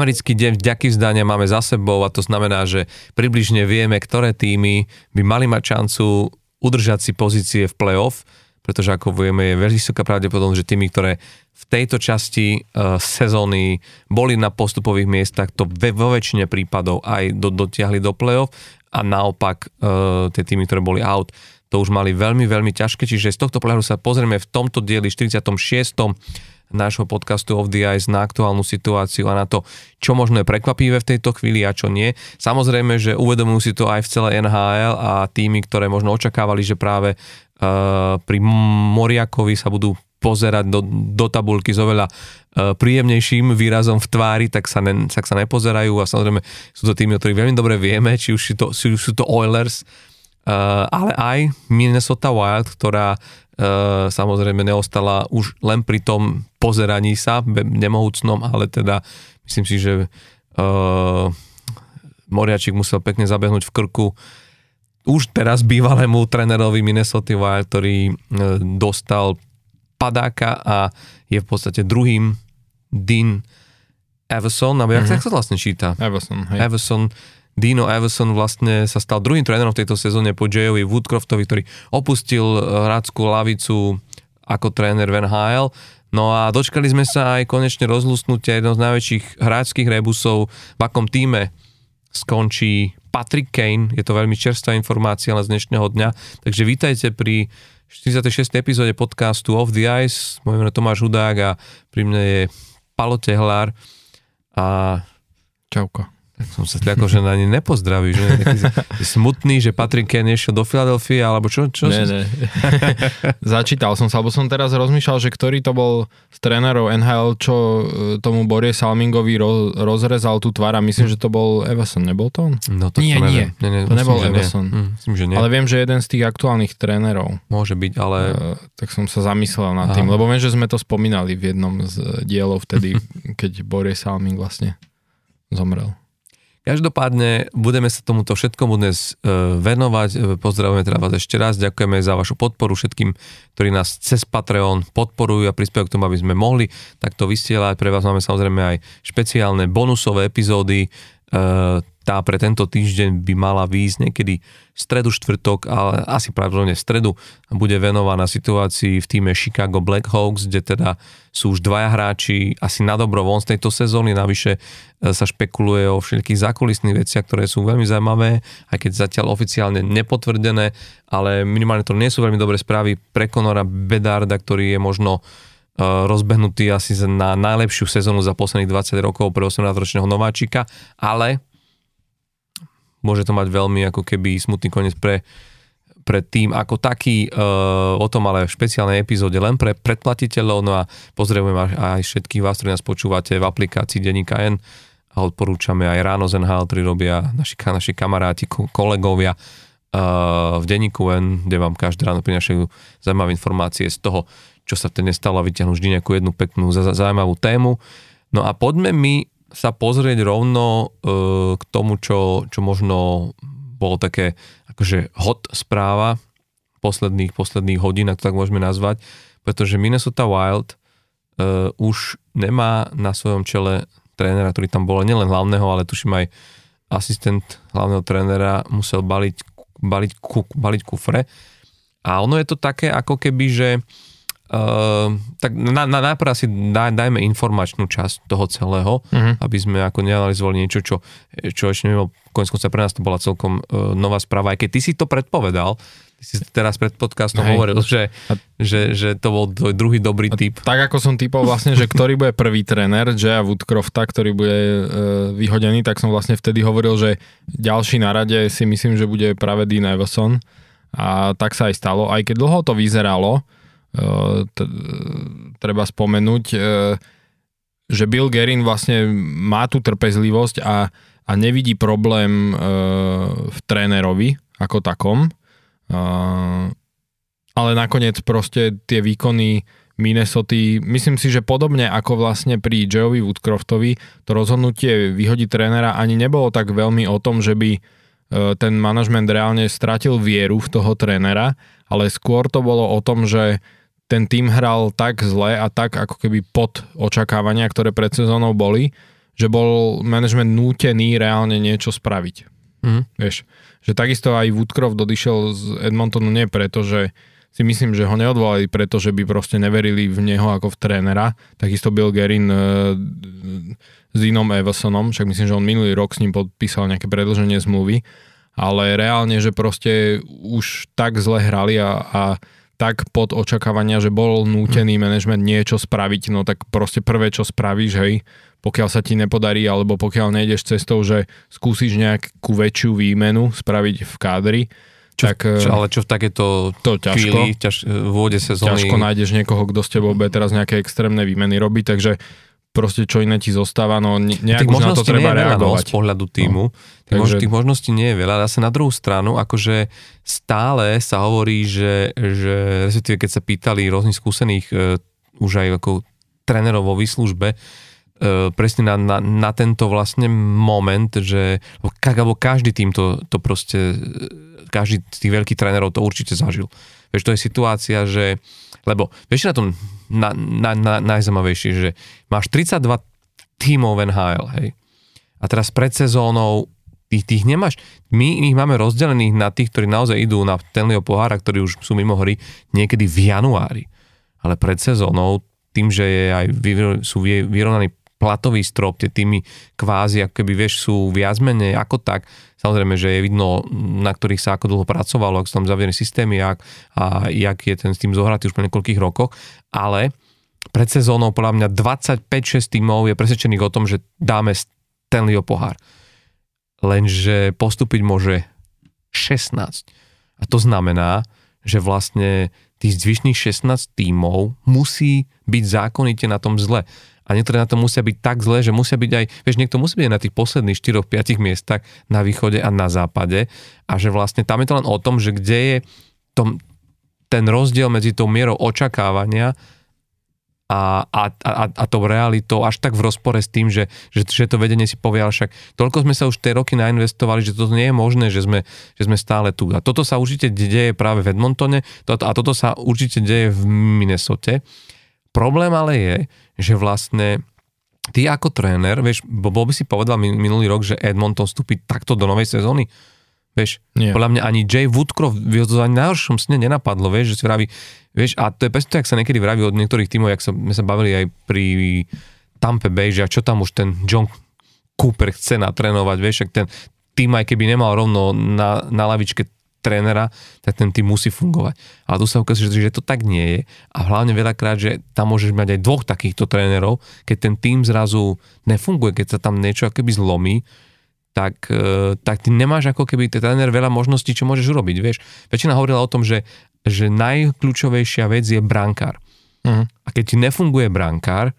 Americký deň vďaky vzdania máme za sebou a to znamená, že približne vieme, ktoré týmy by mali mať šancu udržať si pozície v playoff, pretože ako vieme, je veľmi vysoká pravdepodobnosť, že týmy, ktoré v tejto časti uh, sezóny boli na postupových miestach, to ve, vo väčšine prípadov aj do, dotiahli do playoff a naopak uh, tie týmy, ktoré boli out, to už mali veľmi, veľmi ťažké, čiže z tohto pohľadu sa pozrieme v tomto dieli 46 nášho podcastu of the Ice na aktuálnu situáciu a na to, čo možno je prekvapivé v tejto chvíli a čo nie. Samozrejme, že uvedomujú si to aj v celej NHL a týmy, ktoré možno očakávali, že práve uh, pri Moriakovi sa budú pozerať do, do tabulky s oveľa uh, príjemnejším výrazom v tvári, tak sa, ne, tak sa nepozerajú a samozrejme sú to týmy, o ktorých veľmi dobre vieme, či už to, sú, sú to Oilers, ale aj Minnesota Wild, ktorá uh, samozrejme neostala už len pri tom pozeraní sa nemohúcnom, ale teda myslím si, že uh, Moriačik musel pekne zabehnúť v krku už teraz bývalému trénerovi Minnesota Wild, ktorý dostal padáka a je v podstate druhým Dean Everson, alebo jak mm-hmm. sa vlastne číta? Everson, hej. Everson, Dino Everson vlastne sa stal druhým trénerom v tejto sezóne po Jayovi Woodcroftovi, ktorý opustil hradskú lavicu ako tréner Van Hale. No a dočkali sme sa aj konečne rozlusnutia jedného z najväčších hráčských rebusov, v akom týme skončí Patrick Kane, je to veľmi čerstvá informácia z dnešného dňa, takže vítajte pri 46. epizóde podcastu Off the Ice, moje meno Tomáš Hudák a pri mne je Palo Tehlár a Čauko. Som sa teda akože na ne nepozdraví, že smutný, že Patrick Kane išiel do Filadelfie, alebo čo? čo ne, ne. Začítal som sa, alebo som teraz rozmýšľal, že ktorý to bol z trénerov NHL, čo e, tomu Borie Salmingovi ro, rozrezal tú tvár a myslím, že to bol Everson, nebol to on? No to nie, to nie, nie, nie, to nebol Everson. Nie. Hm, myslím, že nie. Ale viem, že jeden z tých aktuálnych trénerov. Môže byť, ale... Uh, tak som sa zamyslel nad Aha. tým, lebo viem, že sme to spomínali v jednom z dielov vtedy, keď Borie Salming vlastne zomrel. Každopádne budeme sa tomuto všetkomu dnes e, venovať. E, pozdravujeme teda vás ešte raz. Ďakujeme za vašu podporu všetkým, ktorí nás cez Patreon podporujú a prispievajú k tomu, aby sme mohli takto vysielať. Pre vás máme samozrejme aj špeciálne bonusové epizódy. Tá pre tento týždeň by mala výjsť niekedy stredu, štvrtok, ale asi pravdepodobne v stredu bude venovaná situácii v týme Chicago Blackhawks, kde teda sú už dvaja hráči asi na dobro von z tejto sezóny, navyše e, sa špekuluje o všetkých zákulisných veciach, ktoré sú veľmi zaujímavé, aj keď zatiaľ oficiálne nepotvrdené, ale minimálne to nie sú veľmi dobré správy pre Conora Bedarda, ktorý je možno e, rozbehnutý asi na najlepšiu sezónu za posledných 20 rokov pre 18-ročného nováčika, ale môže to mať veľmi ako keby smutný koniec pre, pre tým ako taký, uh, o tom ale v špeciálnej epizóde len pre predplatiteľov, no a pozrieme aj, aj všetkých vás, ktorí nás počúvate v aplikácii Deníka N. A odporúčame aj Ráno z NHL, ktorý robia naši, naši kamaráti, kolegovia uh, v Deníku N, kde vám každé ráno prinašajú zaujímavé informácie z toho, čo sa dnes stalo. A vyťahnú vždy nejakú jednu peknú zaujímavú tému. No a poďme my sa pozrieť rovno uh, k tomu, čo, čo možno bolo také akože hot správa posledných, posledných hodín, ak to tak môžeme nazvať, pretože Minnesota Wild uh, už nemá na svojom čele trénera, ktorý tam bol nielen hlavného, ale tuším aj asistent hlavného trénera musel baliť, baliť, baliť kufre. A ono je to také ako keby, že Uh, tak na, na, najprv asi daj, dajme informačnú časť toho celého, uh-huh. aby sme ako neanalizovali niečo, čo, čo ešte nebolo, konec konca pre nás to bola celkom uh, nová správa, aj keď ty si to predpovedal, ty si teraz pred podcastom Hej. hovoril, že, že, že to bol druhý dobrý typ. Tak ako som typol vlastne, že ktorý bude prvý tréner, Jaya Woodcrofta, ktorý bude uh, vyhodený, tak som vlastne vtedy hovoril, že ďalší na rade si myslím, že bude práve Dean Everson a tak sa aj stalo, aj keď dlho to vyzeralo, t- treba spomenúť, e, že Bill Gerin vlastne má tú trpezlivosť a, a nevidí problém e, v trénerovi ako takom, ale nakoniec proste tie výkony Minnesota, myslím si, že podobne ako vlastne pri Joeovi Woodcroftovi, to rozhodnutie vyhodiť trénera ani nebolo tak veľmi o tom, že by e, ten manažment reálne stratil vieru v toho trénera, ale skôr to bolo o tom, že ten tým hral tak zle a tak ako keby pod očakávania, ktoré pred sezónou boli, že bol management nútený reálne niečo spraviť. Mhm. Vieš, že takisto aj Woodcroft odišiel z Edmontonu nie preto, že si myslím, že ho neodvolali preto, že by proste neverili v neho ako v trénera. Takisto Bill Gerin e, s Inom Evasonom, však myslím, že on minulý rok s ním podpísal nejaké predlženie zmluvy, ale reálne, že proste už tak zle hrali a, a tak pod očakávania, že bol nútený manažment niečo spraviť, no tak proste prvé, čo spravíš, hej, pokiaľ sa ti nepodarí, alebo pokiaľ nejdeš cestou, že skúsiš nejakú väčšiu výmenu spraviť v kádri, Čo, tak čo, eh, ale čo v takéto to ťažko. chvíli, ťaž, v úvode sezóny... ťažko nájdeš niekoho, kto s tebou bude teraz nejaké extrémne výmeny robiť, takže proste čo iné ti zostáva, no ne- nejak už na to treba nie je veľa, no, reagovať. z pohľadu týmu. No, tých, takže- tých možností nie je veľa. Zase na druhú stranu, akože stále sa hovorí, že, že respektíve keď sa pýtali rôznych skúsených e, už aj ako trénerov vo výslužbe, e, presne na, na, na tento vlastne moment, že alebo každý tým to, to proste, e, každý z tých veľkých trénerov to určite zažil. Vieš, to je situácia, že lebo vieš na tom na, na, na, najzaujímavejšie, že máš 32 tímov NHL, hej. A teraz pred sezónou tých, tých nemáš. My ich máme rozdelených na tých, ktorí naozaj idú na Stanleyho pohára, ktorí už sú mimo hry niekedy v januári. Ale pred sezónou, tým, že je aj sú vy- vyrovnaný platový strop, tie týmy kvázi, ako keby vieš, sú viac menej ako tak. Samozrejme, že je vidno, na ktorých sa ako dlho pracovalo, ak sú tam zavierené systémy jak, a jak je ten s tým zohratý už po niekoľkých rokoch, ale pred sezónou podľa mňa 25-6 tímov je presvedčených o tom, že dáme Stanleyho pohár. Lenže postúpiť môže 16. A to znamená, že vlastne tých zvyšných 16 tímov musí byť zákonite na tom zle. A niektoré na to musia byť tak zle, že musia byť aj, vieš, niekto musí byť na tých posledných 4-5 miestach na východe a na západe a že vlastne tam je to len o tom, že kde je tom, ten rozdiel medzi tou mierou očakávania a, a, a, a tou realitou až tak v rozpore s tým, že, že, že to vedenie si povie, ale však toľko sme sa už tie roky nainvestovali, že toto nie je možné, že sme, že sme stále tu. A toto sa určite deje práve v Edmontone toto, a toto sa určite deje v Minnesote. Problém ale je, že vlastne ty ako tréner, vieš, bo- bol by si povedal min- minulý rok, že Edmonton vstúpi takto do novej sezóny? Vieš, Nie. podľa mňa ani Jay Woodcroft to ani najhoršom sne nenapadlo, vieš, že si vraví, vieš, a to je presne to, jak sa niekedy vraví od niektorých tímov, jak sme sa bavili aj pri Tampa Bay, že a čo tam už ten John Cooper chce natrénovať, vieš, ak ten tým aj keby nemal rovno na, na lavičke trénera, tak ten tým musí fungovať. Ale tu sa ukazuje, že, to tak nie je a hlavne veľakrát, že tam môžeš mať aj dvoch takýchto trénerov, keď ten tým zrazu nefunguje, keď sa tam niečo akoby zlomí, tak, e, tak ty nemáš ako keby ten tréner veľa možností, čo môžeš urobiť, vieš. Väčšina hovorila o tom, že, že najkľúčovejšia vec je brankár. Mhm. A keď ti nefunguje brankár,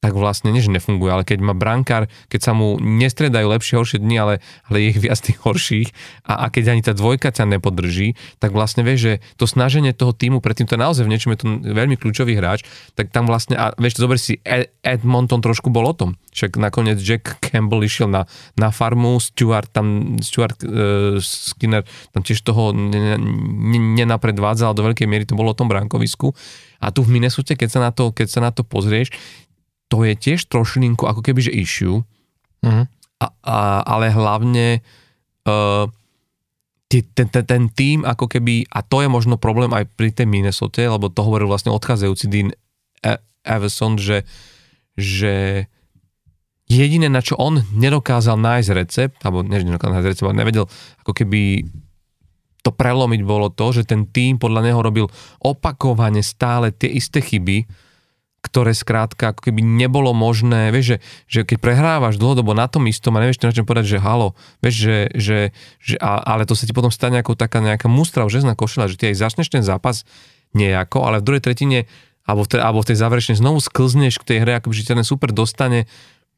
tak vlastne nie, nefunguje, ale keď má brankár, keď sa mu nestredajú lepšie, horšie dni, ale, ale je ich viac tých horších a, a keď ani tá dvojka ťa nepodrží, tak vlastne vieš, že to snaženie toho týmu, predtým to naozaj v niečom je to veľmi kľúčový hráč, tak tam vlastne, a vieš, zober si, Ed- Edmonton trošku bol o tom. Však nakoniec Jack Campbell išiel na, na farmu, Stuart tam, Stuart uh, Skinner tam tiež toho ne- ne- nenapredvádzal, do veľkej miery to bolo o tom bránkovisku. A tu v Minnesota, keď sa na to, keď sa na to pozrieš, to je tiež trošilinku ako keby, že issue, Mhm. a, a, ale hlavne uh, ten, ten, ten tým ako keby, a to je možno problém aj pri tej Minnesota, lebo to hovoril vlastne odchádzajúci Dean E- Everson, že, že jediné, na čo on nedokázal nájsť recept, alebo ne, že nedokázal nájsť recept, ale nevedel ako keby to prelomiť bolo to, že ten tým podľa neho robil opakovane stále tie isté chyby, ktoré skrátka ako keby nebolo možné, vieš, že, že keď prehrávaš dlhodobo na tom istom a nevieš na čom povedať, že halo, vieš, že, že, že a, ale to sa ti potom stane ako taká nejaká mustra žezná košela, že ty aj začneš ten zápas nejako, ale v druhej tretine alebo v, tej, alebo v tej záverečnej znovu sklzneš k tej hre, ako že ťa ten super dostane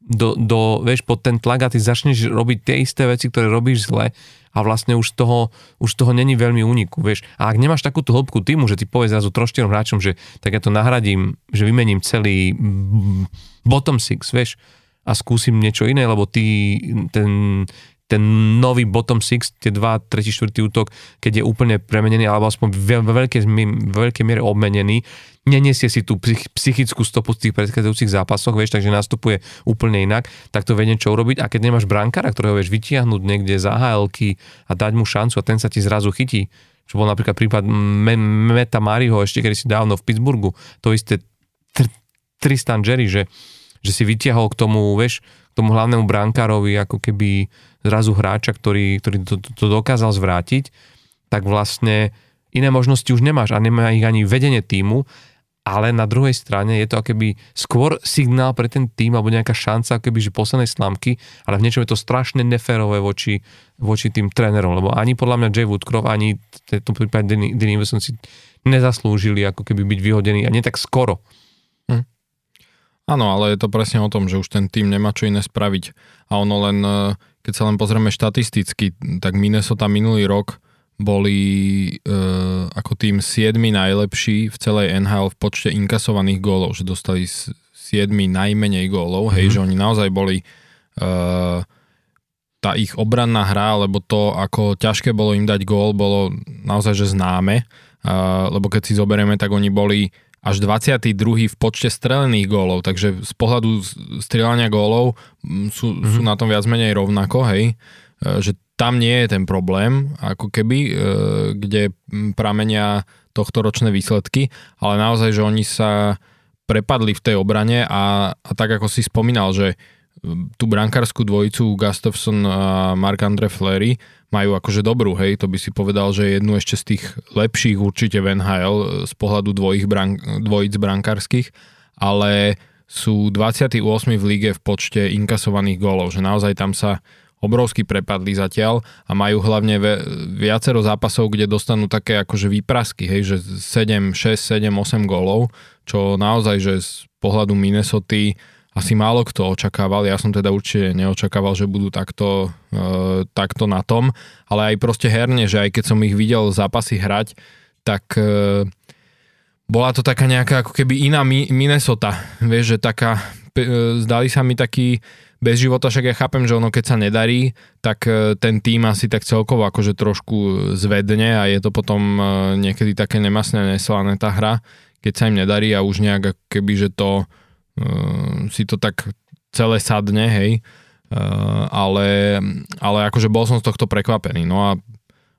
do, do, vieš, pod ten tlak a ty začneš robiť tie isté veci, ktoré robíš zle a vlastne už toho, už toho není veľmi úniku, vieš. A ak nemáš takúto hĺbku týmu, že ty povieš zrazu troštyrom hráčom, že tak ja to nahradím, že vymením celý bottom six, vieš, a skúsim niečo iné, lebo ty, ten, ten nový bottom six, tie dva, tretí, štvrtý útok, keď je úplne premenený, alebo aspoň ve veľkej, veľkej miere obmenený, nenesie si tú psychickú stopu z tých predchádzajúcich zápasoch, vieš, takže nastupuje úplne inak, tak to vie niečo urobiť. A keď nemáš brankára, ktorého vieš vytiahnuť niekde za hl a dať mu šancu a ten sa ti zrazu chytí, čo bol napríklad prípad Meta Mariho ešte kedy si dávno v Pittsburghu, to isté Tristan Jerry, že, že si vytiahol k tomu, vieš, k tomu hlavnému brankárovi ako keby zrazu hráča, ktorý, ktorý to, to, to dokázal zvrátiť, tak vlastne iné možnosti už nemáš a nemá ich ani vedenie týmu, ale na druhej strane je to akoby skôr signál pre ten tým alebo nejaká šanca akoby, že poslednej slamky, ale v niečom je to strašne neférové voči, voči tým trénerom, lebo ani podľa mňa Jay Woodcroft, ani v tom prípade Dean Wilson si nezaslúžili ako keby byť vyhodení a nie tak skoro. Áno, ale je to presne o tom, že už ten tým nemá čo iné spraviť. A ono len, e, keď sa len pozrieme štatisticky, tak Minnesota minulý rok boli e, ako tým 7 najlepší v celej NHL v počte inkasovaných gólov, že dostali 7 najmenej gólov, mm-hmm. hej, mhm. že oni naozaj boli e, tá ich obranná hra, lebo to, ako ťažké bolo im dať gól, bolo naozaj že známe, e, lebo keď si zoberieme, tak oni boli až 22. v počte strelených gólov, takže z pohľadu strieľania gólov sú, mm-hmm. sú na tom viac menej rovnako, hej, e, že tam nie je ten problém, ako keby, e, kde pramenia tohto ročné výsledky, ale naozaj, že oni sa prepadli v tej obrane a, a tak ako si spomínal, že tú brankárskú dvojicu Gustafson a Marc-André Fleury majú akože dobrú, hej, to by si povedal, že jednu ešte z tých lepších určite v NHL e, z pohľadu dvojich brank, dvojic brankárskych, ale sú 28 v lige v počte inkasovaných gólov, že naozaj tam sa obrovsky prepadli zatiaľ a majú hlavne viacero zápasov, kde dostanú také akože výprasky, hej, že 7, 6, 7, 8 gólov, čo naozaj, že z pohľadu Minnesota asi málo kto očakával, ja som teda určite neočakával, že budú takto, e, takto na tom, ale aj proste herne, že aj keď som ich videl zápasy hrať, tak e, bola to taká nejaká ako keby iná Minnesota, vieš, že taká, e, zdali sa mi taký bez života, však ja chápem, že ono keď sa nedarí, tak e, ten tým asi tak celkovo akože trošku zvedne a je to potom e, niekedy také nemasné, neslané tá hra, keď sa im nedarí a už nejak keby, že to si to tak celé sadne, hej, ehm, ale, ale akože bol som z tohto prekvapený, no a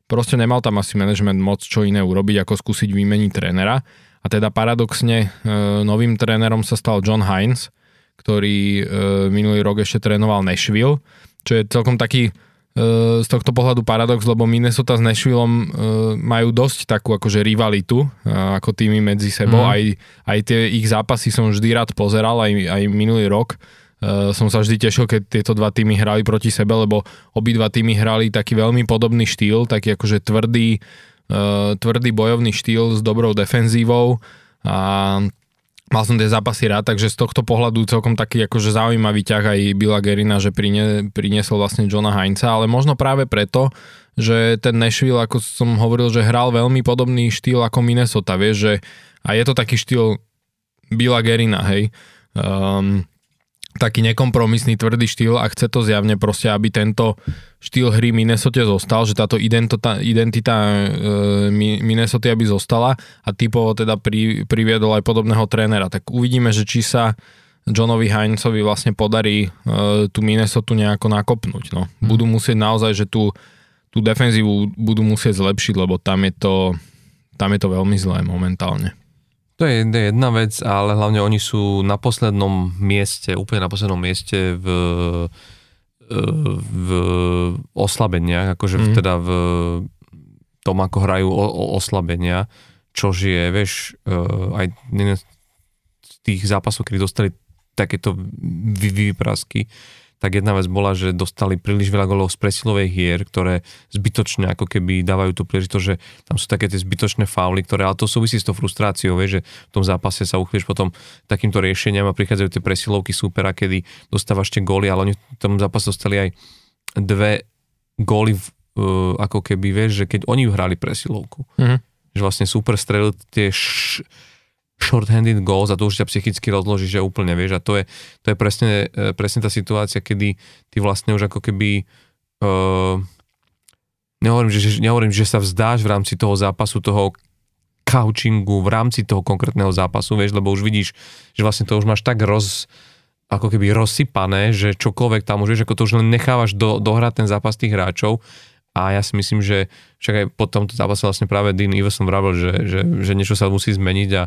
proste nemal tam asi management moc čo iné urobiť, ako skúsiť vymeniť trénera. A teda paradoxne ehm, novým trénerom sa stal John Hines, ktorý minulý rok ešte trénoval Nashville, čo je celkom taký z tohto pohľadu paradox, lebo Minnesota s Nashvilleom e, majú dosť takú akože rivalitu e, ako tými medzi sebou. Mm. Aj, aj tie ich zápasy som vždy rád pozeral, aj, aj minulý rok. Som sa vždy tešil, keď tieto dva týmy hrali proti sebe, lebo obidva týmy hrali taký veľmi podobný štýl, taký akože tvrdý, tvrdý bojovný štýl s dobrou defenzívou a mal som tie zápasy rád, takže z tohto pohľadu celkom taký akože zaujímavý ťah aj Billa Gerina, že prine, priniesol vlastne Johna Heinza, ale možno práve preto, že ten Nashville, ako som hovoril, že hral veľmi podobný štýl ako Minnesota, vieš, že a je to taký štýl Billa Gerina, hej. Um, taký nekompromisný, tvrdý štýl a chce to zjavne proste, aby tento štýl hry Minnesota zostal, že táto identita, identita e, Minnesota aby zostala a typovo teda pri, priviedol aj podobného trénera. Tak uvidíme, že či sa Johnovi Heinzovi vlastne podarí e, tú Minnesota nejako nakopnúť. No. Hmm. Budú musieť naozaj, že tú, tú defenzívu budú musieť zlepšiť, lebo tam je to, tam je to veľmi zlé momentálne. To je jedna vec, ale hlavne oni sú na poslednom mieste, úplne na poslednom mieste v, v oslabeniach, akože mm. teda v tom, ako hrajú o, o oslabenia, čož je, vieš, eh, aj z tých zápasov, kedy dostali takéto výprasky, tak jedna vec bola, že dostali príliš veľa golov z presilovej hier, ktoré zbytočne ako keby dávajú tú príležitosť, že tam sú také tie zbytočné fauly, ktoré, ale to súvisí s tou frustráciou, vieš, že v tom zápase sa uchvieš potom takýmto riešeniam a prichádzajú tie presilovky supera, kedy dostávaš tie góly, ale oni v tom zápase dostali aj dve góly v, uh, ako keby, vieš, že keď oni hrali presilovku, mm-hmm. že vlastne super strelil tie š- short-handed goals a to už ťa psychicky rozloží, že úplne, vieš, a to je, to je presne, e, presne tá situácia, kedy ty vlastne už ako keby uh, nehovorím, že, nehovorím, že sa vzdáš v rámci toho zápasu, toho coachingu v rámci toho konkrétneho zápasu, vieš, lebo už vidíš, že vlastne to už máš tak roz, ako keby rozsypané, že čokoľvek tam už ako to už len nechávaš do, dohrať ten zápas tých hráčov. A ja si myslím, že však aj po tomto zápase vlastne práve Dean Iverson vravel, že, že, že niečo sa musí zmeniť a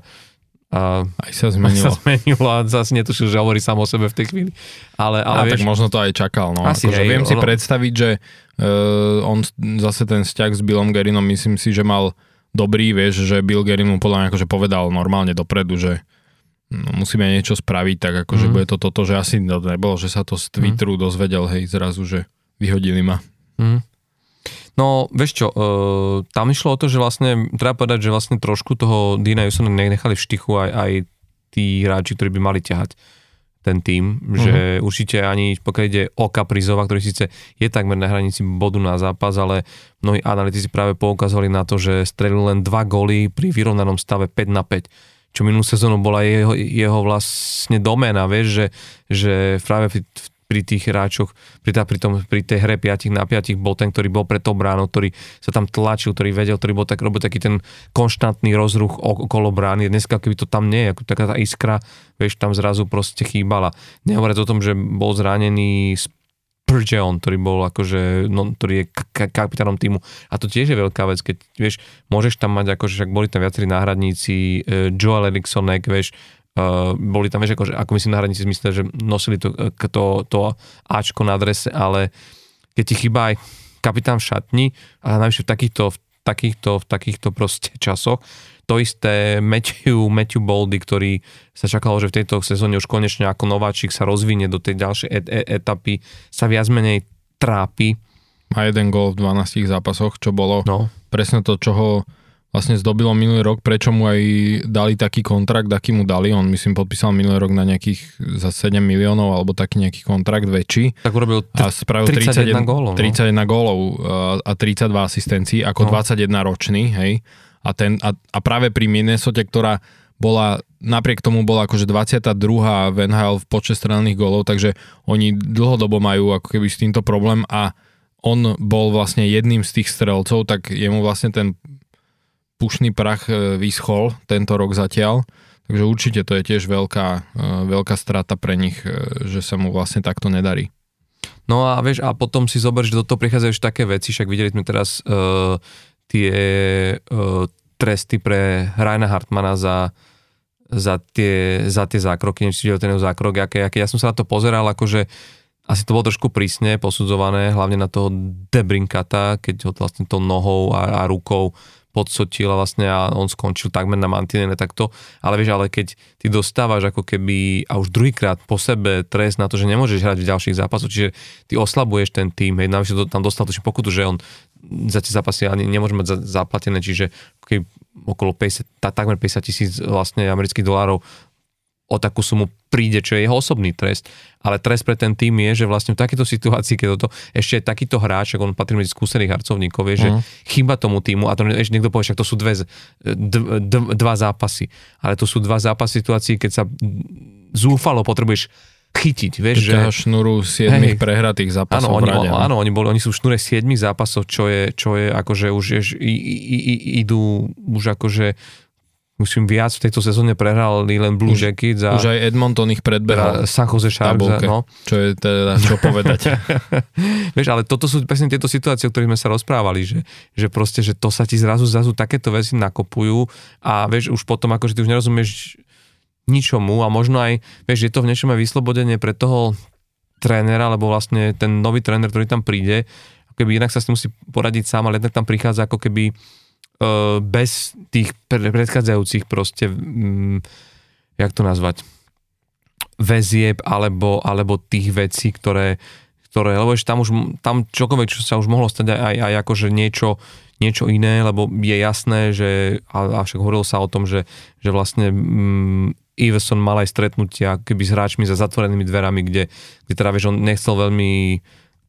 a aj sa zmenilo. Aj sa zmenilo a zase netušil, že hovorí sám o sebe v tej chvíli. Ale, ale a vieš, tak možno to aj čakal. No. Asi, akože hej, viem ono... si predstaviť, že uh, on zase ten vzťah s Billom Gerinom myslím si, že mal dobrý, vieš, že Bill Gerin mu podľa mňa akože povedal normálne dopredu, že no, musíme niečo spraviť, tak akože mm. bude to toto, že asi to nebolo, že sa to z Twitteru mm. dozvedel, hej, zrazu, že vyhodili ma. Mm. No, vieš čo, uh, tam išlo o to, že vlastne, treba povedať, že vlastne trošku toho Dina Jusona nechali v štychu aj, aj tí hráči, ktorí by mali ťahať ten tým, uh-huh. že mhm. určite ani pokiaľ ide o Kaprizova, ktorý síce je takmer na hranici bodu na zápas, ale mnohí analytici práve poukazovali na to, že strelil len dva góly pri vyrovnanom stave 5 na 5 čo minulú sezónu bola jeho, jeho vlastne doména, vieš, že, že práve v pri tých hráčoch, pri, pri, tom, pri tej hre 5 na 5 bol ten, ktorý bol pred tou bránou, ktorý sa tam tlačil, ktorý vedel, ktorý bol tak, robil taký ten konštantný rozruch okolo brány. Dneska, keby to tam nie je, taká tá iskra, vieš, tam zrazu proste chýbala. Nehovoriac o tom, že bol zranený Spurgeon, ktorý bol akože, no, ktorý je k- kapitánom týmu. A to tiež je veľká vec, keď, vieš, môžeš tam mať, akože však boli tam viacerí náhradníci, uh, Joel Erikssonek, vieš, Uh, boli tam, vieš, akože, ako myslím na hranici zmysle, že nosili to, to, to Ačko na adrese, ale keď ti chýba aj kapitán v šatni a najvyššie v takýchto, v takýchto, v takýchto proste časoch, to isté Matthew, Matthew Boldy, ktorý sa čakalo, že v tejto sezóne už konečne ako nováčik sa rozvinie do tej ďalšej et- et- etapy, sa viac menej trápi. Má jeden gol v 12 zápasoch, čo bolo no. presne to, čo ho vlastne zdobilo minulý rok, prečo mu aj dali taký kontrakt, aký mu dali. On myslím podpísal minulý rok na nejakých za 7 miliónov alebo taký nejaký kontrakt väčší. Tak urobil t- a spravil 31, 31 gólov. No? 31 gólov a 32 asistencií ako no. 21 ročný, hej. A, ten, a, a práve pri Minnesota, ktorá bola, napriek tomu bola akože 22. v NHL v počte strelných gólov, takže oni dlhodobo majú ako keby s týmto problém a on bol vlastne jedným z tých strelcov, tak jemu vlastne ten pušný prach e, vyschol tento rok zatiaľ, takže určite to je tiež veľká, e, veľká strata pre nich, e, že sa mu vlastne takto nedarí. No a vieš, a potom si zober, že do toho prichádzajú ešte také veci, však videli sme teraz uh, tie uh, tresty pre Rajna Hartmana za, za, tie, za tie zákroky, neviem, či ten zákrok, aké, aké, ja som sa na to pozeral, akože asi to bolo trošku prísne posudzované, hlavne na toho Debrinkata, keď ho vlastne tou nohou a, a rukou podsotil a vlastne a on skončil takmer na mantinele takto. Ale vieš, ale keď ty dostávaš ako keby a už druhýkrát po sebe trest na to, že nemôžeš hrať v ďalších zápasoch, čiže ty oslabuješ ten tým, hej, navyše tam dostal tuším pokutu, že on za tie zápasy ani nemôže mať zaplatené, čiže keď okolo 50, takmer 50 tisíc vlastne amerických dolárov o takú sumu príde, čo je jeho osobný trest. Ale trest pre ten tým je, že vlastne v takejto situácii, keď toto ešte takýto hráč, on patrí medzi skúsených harcovníkov, vie, že uh-huh. chyba tomu týmu a to ešte niekto povie, že to sú dve, d- d- dva zápasy. Ale to sú dva zápasy situácií, keď sa zúfalo potrebuješ chytiť, vieš, že... šnúru 7 hej, prehratých zápasov áno, oni, rade, no. áno, oni, boli, oni sú v šnúre 7 zápasov, čo je, čo je akože už je, i, i, i, idú už akože Musím viac v tejto sezóne prehrali len Blue Jackets a... Už aj Edmonton ich predbehal. San Jose Sharks, no. Čo je teda, čo povedať. Vieš, ale toto sú presne tieto situácie, o ktorých sme sa rozprávali, že, že proste, že to sa ti zrazu, zrazu takéto veci nakopujú a vieš, už potom akože ty už nerozumieš ničomu a možno aj, vieš, je to v niečom aj vyslobodenie pre toho trénera, lebo vlastne ten nový tréner, ktorý tam príde, keby inak sa s tým musí poradiť sám, ale jednak tam prichádza ako keby bez tých predchádzajúcich proste, um, jak to nazvať, väzieb alebo, alebo tých vecí, ktoré, ktoré lebo ešte tam už, tam čokoľvek, čo sa už mohlo stať aj, aj akože niečo, niečo iné, lebo je jasné, že, a, a však hovorilo sa o tom, že, že vlastne um, Iverson mal aj stretnutia keby s hráčmi za zatvorenými dverami, kde, kde teda vieš, on nechcel veľmi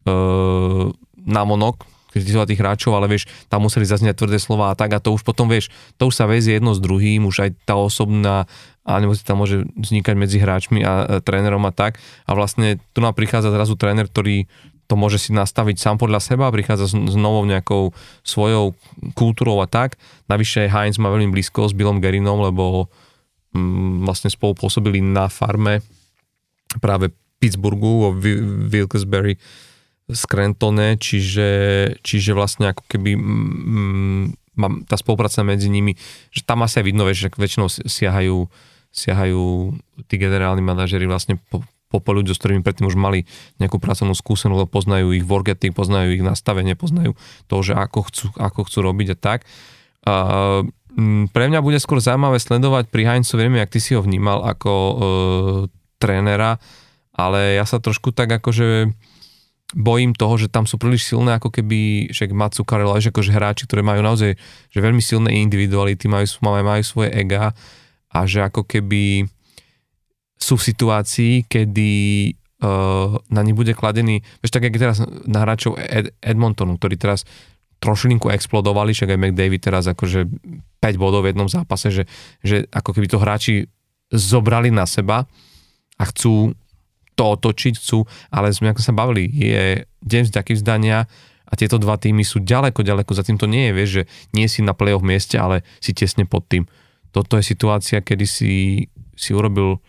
uh, namonok kritizovať tých hráčov, ale vieš, tam museli zaznieť tvrdé slova a tak a to už potom, vieš, to už sa väzie jedno s druhým, už aj tá osobná si tam môže vznikať medzi hráčmi a, a trénerom a tak. A vlastne tu nám prichádza zrazu tréner, ktorý to môže si nastaviť sám podľa seba, prichádza s, s novou nejakou svojou kultúrou a tak. Navyše Heinz má veľmi blízko s Billom Gerinom, lebo mm, vlastne spolu pôsobili na farme práve Pittsburghu o Wilkes-Barre Scrantone, čiže, čiže vlastne ako keby mm, tá spolupráca medzi nimi, že tam asi aj vidno, že väčšinou siahajú, siahajú tí generálni manažeri vlastne po, po, po ľuďom, s ktorými predtým už mali nejakú pracovnú skúsenosť, lebo poznajú ich work ethic, poznajú ich nastavenie, poznajú to, že ako chcú, ako chcú robiť a tak. M, pre mňa bude skôr zaujímavé sledovať pri Heinzu, viem, jak ty si ho vnímal ako e, trénera, ale ja sa trošku tak akože bojím toho, že tam sú príliš silné ako keby, že Matsu že akože hráči, ktoré majú naozaj že veľmi silné individuality, majú, majú, majú svoje ega a že ako keby sú v situácii, kedy uh, na nich bude kladený, vieš tak, jak teraz na hráčov Ed, Edmontonu, ktorí teraz trošilinku explodovali, však aj McDavid teraz akože 5 bodov v jednom zápase, že, že ako keby to hráči zobrali na seba a chcú to otočiť, chcú, ale sme ako sa bavili, je deň vďaky vzdania a tieto dva týmy sú ďaleko, ďaleko, za tým to nie je, vieš, že nie si na play-off mieste, ale si tesne pod tým. Toto je situácia, kedy si, si urobil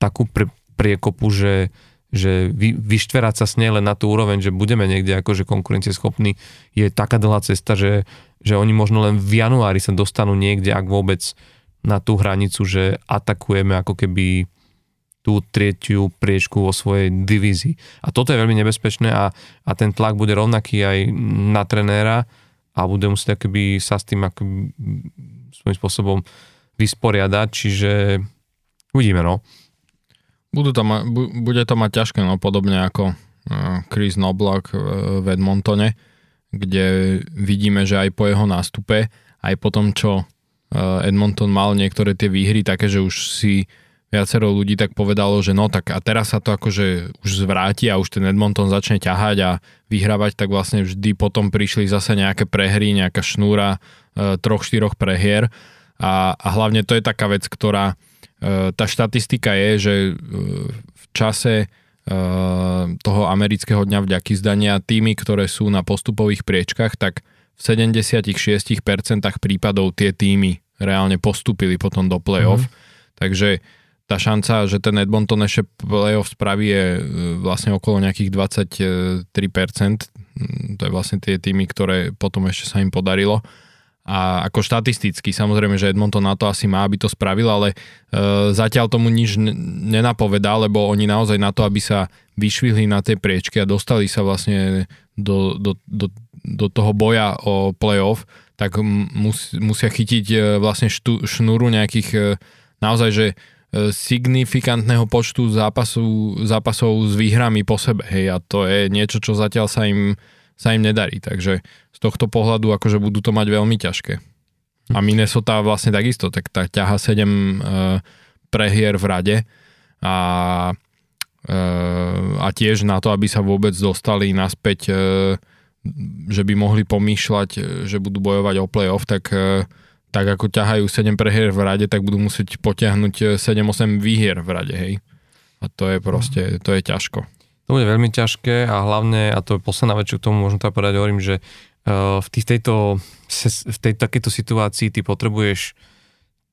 takú pre, priekopu, že, že vy, vyštverať sa s nej len na tú úroveň, že budeme niekde akože konkurencieschopní, je taká dlhá cesta, že, že oni možno len v januári sa dostanú niekde, ak vôbec na tú hranicu, že atakujeme ako keby tú tretiu priečku vo svojej divízii. A toto je veľmi nebezpečné a, a ten tlak bude rovnaký aj na trenéra a bude musieť akoby sa s tým akoby svojím spôsobom vysporiadať, čiže uvidíme, no. Budú to ma, bude to mať ťažké, no podobne ako uh, Chris Noblak v Edmontone, kde vidíme, že aj po jeho nástupe, aj po tom, čo uh, Edmonton mal niektoré tie výhry, také, že už si viacero ľudí tak povedalo, že no tak a teraz sa to akože už zvráti a už ten Edmonton začne ťahať a vyhrávať, tak vlastne vždy potom prišli zase nejaké prehry, nejaká šnúra e, troch, štyroch prehier a, a hlavne to je taká vec, ktorá e, tá štatistika je, že e, v čase e, toho amerického dňa vďaky zdania týmy, ktoré sú na postupových priečkach, tak v 76% prípadov tie týmy reálne postupili potom do play-off. Mm-hmm. Takže tá šanca, že ten Edmonton ešte playoff spraví je e, vlastne okolo nejakých 23%. Mm, to je vlastne tie týmy, ktoré potom ešte sa im podarilo. A ako štatisticky, samozrejme, že Edmonton na to asi má, aby to spravil, ale e, zatiaľ tomu nič nenapovedá, lebo oni naozaj na to, aby sa vyšvihli na tej priečke a dostali sa vlastne do, do, do, do toho boja o playoff, tak mus, musia chytiť e, vlastne štú, šnúru nejakých e, naozaj, že signifikantného počtu zápasu, zápasov s výhrami po sebe. Hej, a to je niečo, čo zatiaľ sa im, sa im nedarí. Takže z tohto pohľadu akože budú to mať veľmi ťažké. A Minnesota vlastne takisto, tak tá ťaha 7 e, prehier v rade a, e, a tiež na to, aby sa vôbec dostali naspäť, e, že by mohli pomýšľať, že budú bojovať o playoff, tak e, tak ako ťahajú 7 prehier v rade, tak budú musieť potiahnuť 7-8 eh, výhier v rade, hej. A to je proste, to je ťažko. To bude veľmi ťažké a hlavne, a to je posledná vec, čo k tomu možno teda povedať, hovorím, že uh, v, tých, tejto, v tej, takejto situácii ty potrebuješ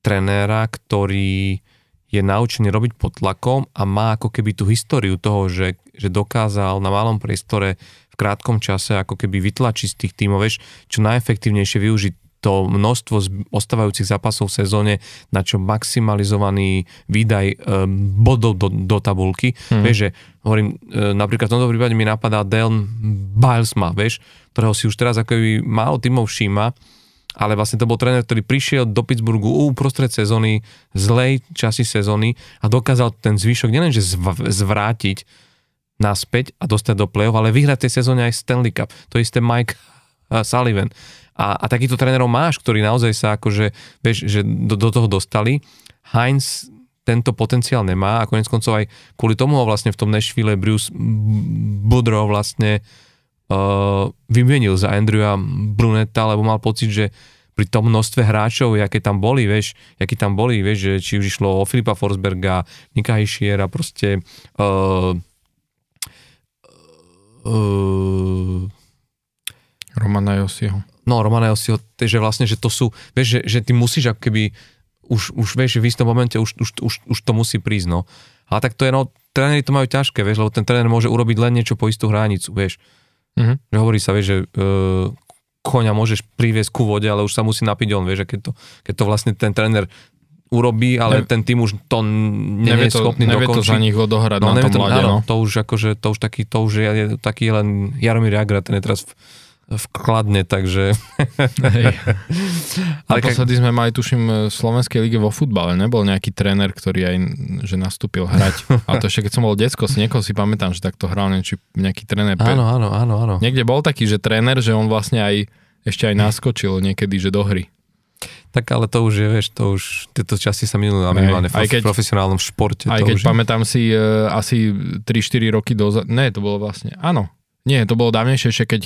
trenéra, ktorý je naučený robiť pod tlakom a má ako keby tú históriu toho, že, že dokázal na malom priestore v krátkom čase ako keby vytlačiť z tých tímov, vieš, čo najefektívnejšie využiť to množstvo ostávajúcich zápasov v sezóne na čo maximalizovaný výdaj e, bodov do, do tabulky. Hmm. Vieš, že hovorím, e, napríklad v tomto prípade mi napadá Dan Bilesma, vieš, ktorého si už teraz ako by málo tímov všíma, ale vlastne to bol tréner, ktorý prišiel do Pittsburghu uprostred sezóny, zlej časti sezóny a dokázal ten zvyšok nielenže zv- zvrátiť naspäť a dostať do play-off, ale vyhrať tej sezóne aj Stanley Cup. To isté Mike Sullivan. A, a takýchto trénerov máš, ktorí naozaj sa akože, vieš, že do, do toho dostali. Heinz tento potenciál nemá a konec koncov aj kvôli tomu vlastne v tom Nashville Bruce Boudreau vlastne uh, vymenil za Andrewa Brunetta, lebo mal pocit, že pri tom množstve hráčov, aké tam boli, vieš, akí tam boli, vieš, že či už išlo o Filipa Forsberga, Nika Hischiera, proste uh, Uh, Romana Josiho. No, Romana Josiho, t- že vlastne, že to sú, vieš, že, že ty musíš ako keby, už, už vieš, v istom momente už, už, už, už to musí prísť, no. Ale tak to je, no, tréneri to majú ťažké, vieš, lebo ten tréner môže urobiť len niečo po istú hranicu, vieš. Mhm. Že hovorí sa, vieš, že uh, koňa môžeš priviesť ku vode, ale už sa musí napiť on, vieš, že keď to, keď to vlastne ten tréner urobí, ale Ne- ten tým už to nie Nevie je to, schopný nevie to dokončiť. za nich odohrať No, na tom to, ľade, áno, no. to už akože, to už taký, to už je, je taký len Jaromír Jagra, ten je teraz v, v kladne, takže... Hej. Ale Naposledy sme mali, tuším, v Slovenskej lige vo futbale, nebol nejaký tréner, ktorý aj, že nastúpil hrať. A to ešte keď som bol decko, s niekoho si pamätám, že takto hral nejaký, nejaký tréner. Áno, áno, áno, áno. Niekde bol taký, že tréner, že on vlastne aj ešte aj naskočil niekedy, že do hry. Tak ale to už je, vieš, to už, tieto časy sa minulé Hej, minimálne aj keď- v profesionálnom športe. Aj to keď už je. pamätám si uh, asi 3-4 roky dozadu, ne, to bolo vlastne, áno, nie, to bolo dávnejšie, ešte keď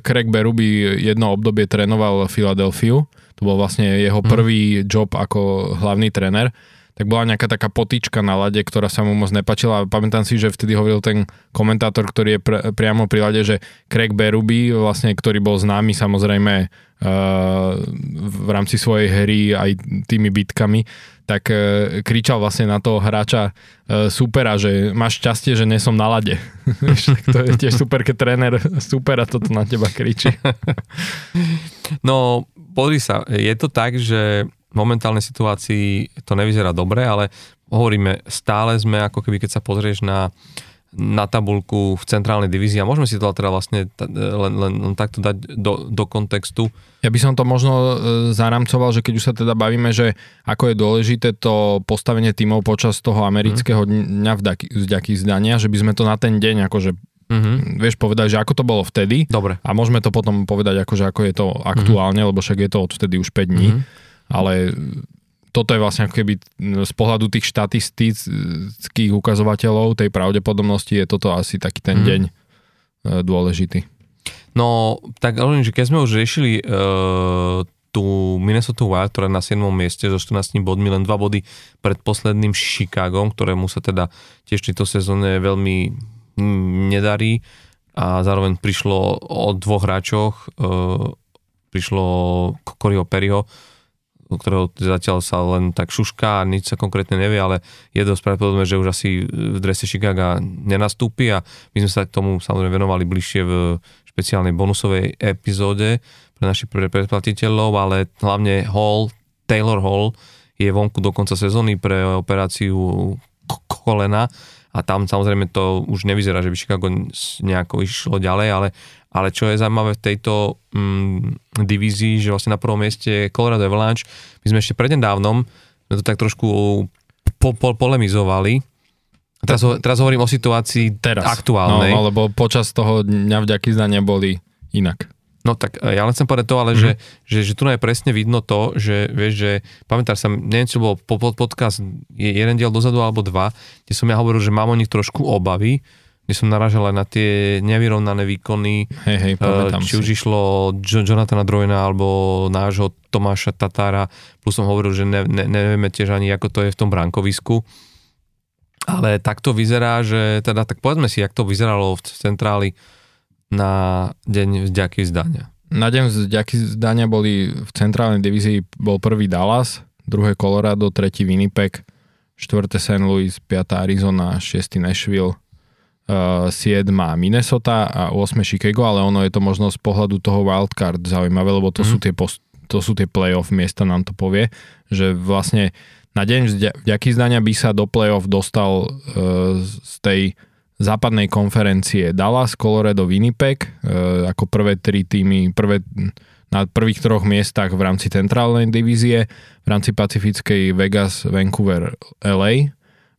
Craig Berube jedno obdobie trénoval Filadelfiu, to bol vlastne jeho Mhm. prvý job ako hlavný tréner, tak bola nejaká taká potička na lade, ktorá sa mu moc nepačila. Pamätám si, že vtedy hovoril ten komentátor, ktorý je pr- priamo pri lade, že Craig Berube, vlastne, ktorý bol známy samozrejme uh, v rámci svojej hry aj tými bitkami, tak uh, kričal vlastne na toho hráča uh, supera, že máš šťastie, že nie som na lade. To je tiež super, keď tréner supera toto na teba kričí. No, pozri sa, je to tak, že v momentálnej situácii to nevyzerá dobre, ale hovoríme, stále sme ako keby, keď sa pozrieš na na tabulku v centrálnej divízii a môžeme si to teda vlastne len, len, len takto dať do, do kontextu. Ja by som to možno e, zaramcoval, že keď už sa teda bavíme, že ako je dôležité to postavenie tímov počas toho amerického dňa vďaky, zdania, že by sme to na ten deň akože Mhm. vieš povedať, že ako to bolo vtedy Dobre. a môžeme to potom povedať akože ako je to aktuálne, lebo však je to odvtedy už 5 dní, Mhm. ale toto je vlastne ako keby z pohľadu tých štatistických ukazovateľov tej pravdepodobnosti je toto asi taký ten Mhm. deň e, dôležitý. No, tak hovorím, že keď sme už riešili uh, tú Minnesota Wild, ktorá je na 7. mieste so 14 bodmi, len 2 body pred posledným Chicagom, ktorému sa teda tiež tejto sezóne veľmi mm, nedarí a zároveň prišlo o dvoch hráčoch, uh, prišlo Coryho Perryho, u ktorého zatiaľ sa len tak šušká nič sa konkrétne nevie, ale je dosť pravdepodobné, že už asi v drese Chicaga nenastúpi a my sme sa k tomu samozrejme venovali bližšie v špeciálnej bonusovej epizóde pre našich predplatiteľov, ale hlavne Hall, Taylor Hall je vonku do konca sezóny pre operáciu kolena a tam samozrejme to už nevyzerá, že by Chicago nejako išlo ďalej, ale, ale čo je zaujímavé v tejto mm, divízii, že vlastne na prvom mieste Colorado Avalanche, my sme ešte prednedávnom sme to tak trošku po, po, polemizovali. Teraz, ho- teraz hovorím o situácii Teraz. aktuálnej. No, lebo počas toho dňa vďaky zdania boli inak. No tak e, ja len chcem povedať to, ale mm-hmm. že, že, že tu je presne vidno to, že vieš, že pamätáš sa, neviem, čo bol po, po, podcast je jeden diel dozadu alebo dva, kde som ja hovoril, že mám o nich trošku obavy, kde som naražal aj na tie nevyrovnané výkony, Hej, hej, e, pamätám či si. už išlo jo- Jonathana Drojna alebo nášho Tomáša Tatára, plus som hovoril, že ne, ne, nevieme tiež ani, ako to je v tom brankovisku. Ale tak to vyzerá, že teda, tak povedzme si, jak to vyzeralo v centráli na deň vďaky zdania. Na deň vďaky zdania boli v centrálnej divízii bol prvý Dallas, druhé Colorado, tretí Winnipeg, štvrté St. Louis, piatá Arizona, šiestý Nashville, 7 Minnesota a 8 Chicago, ale ono je to možno z pohľadu toho wildcard zaujímavé, lebo to, Mhm. sú tie post, to sú tie playoff miesta, nám to povie, že vlastne na deň vďaky zdania by sa do playoff dostal uh, z tej západnej konferencie Dallas, Colorado, Winnipeg, e, ako prvé tri týmy, prvé, na prvých troch miestach v rámci centrálnej divízie, v rámci pacifickej Vegas, Vancouver, LA e,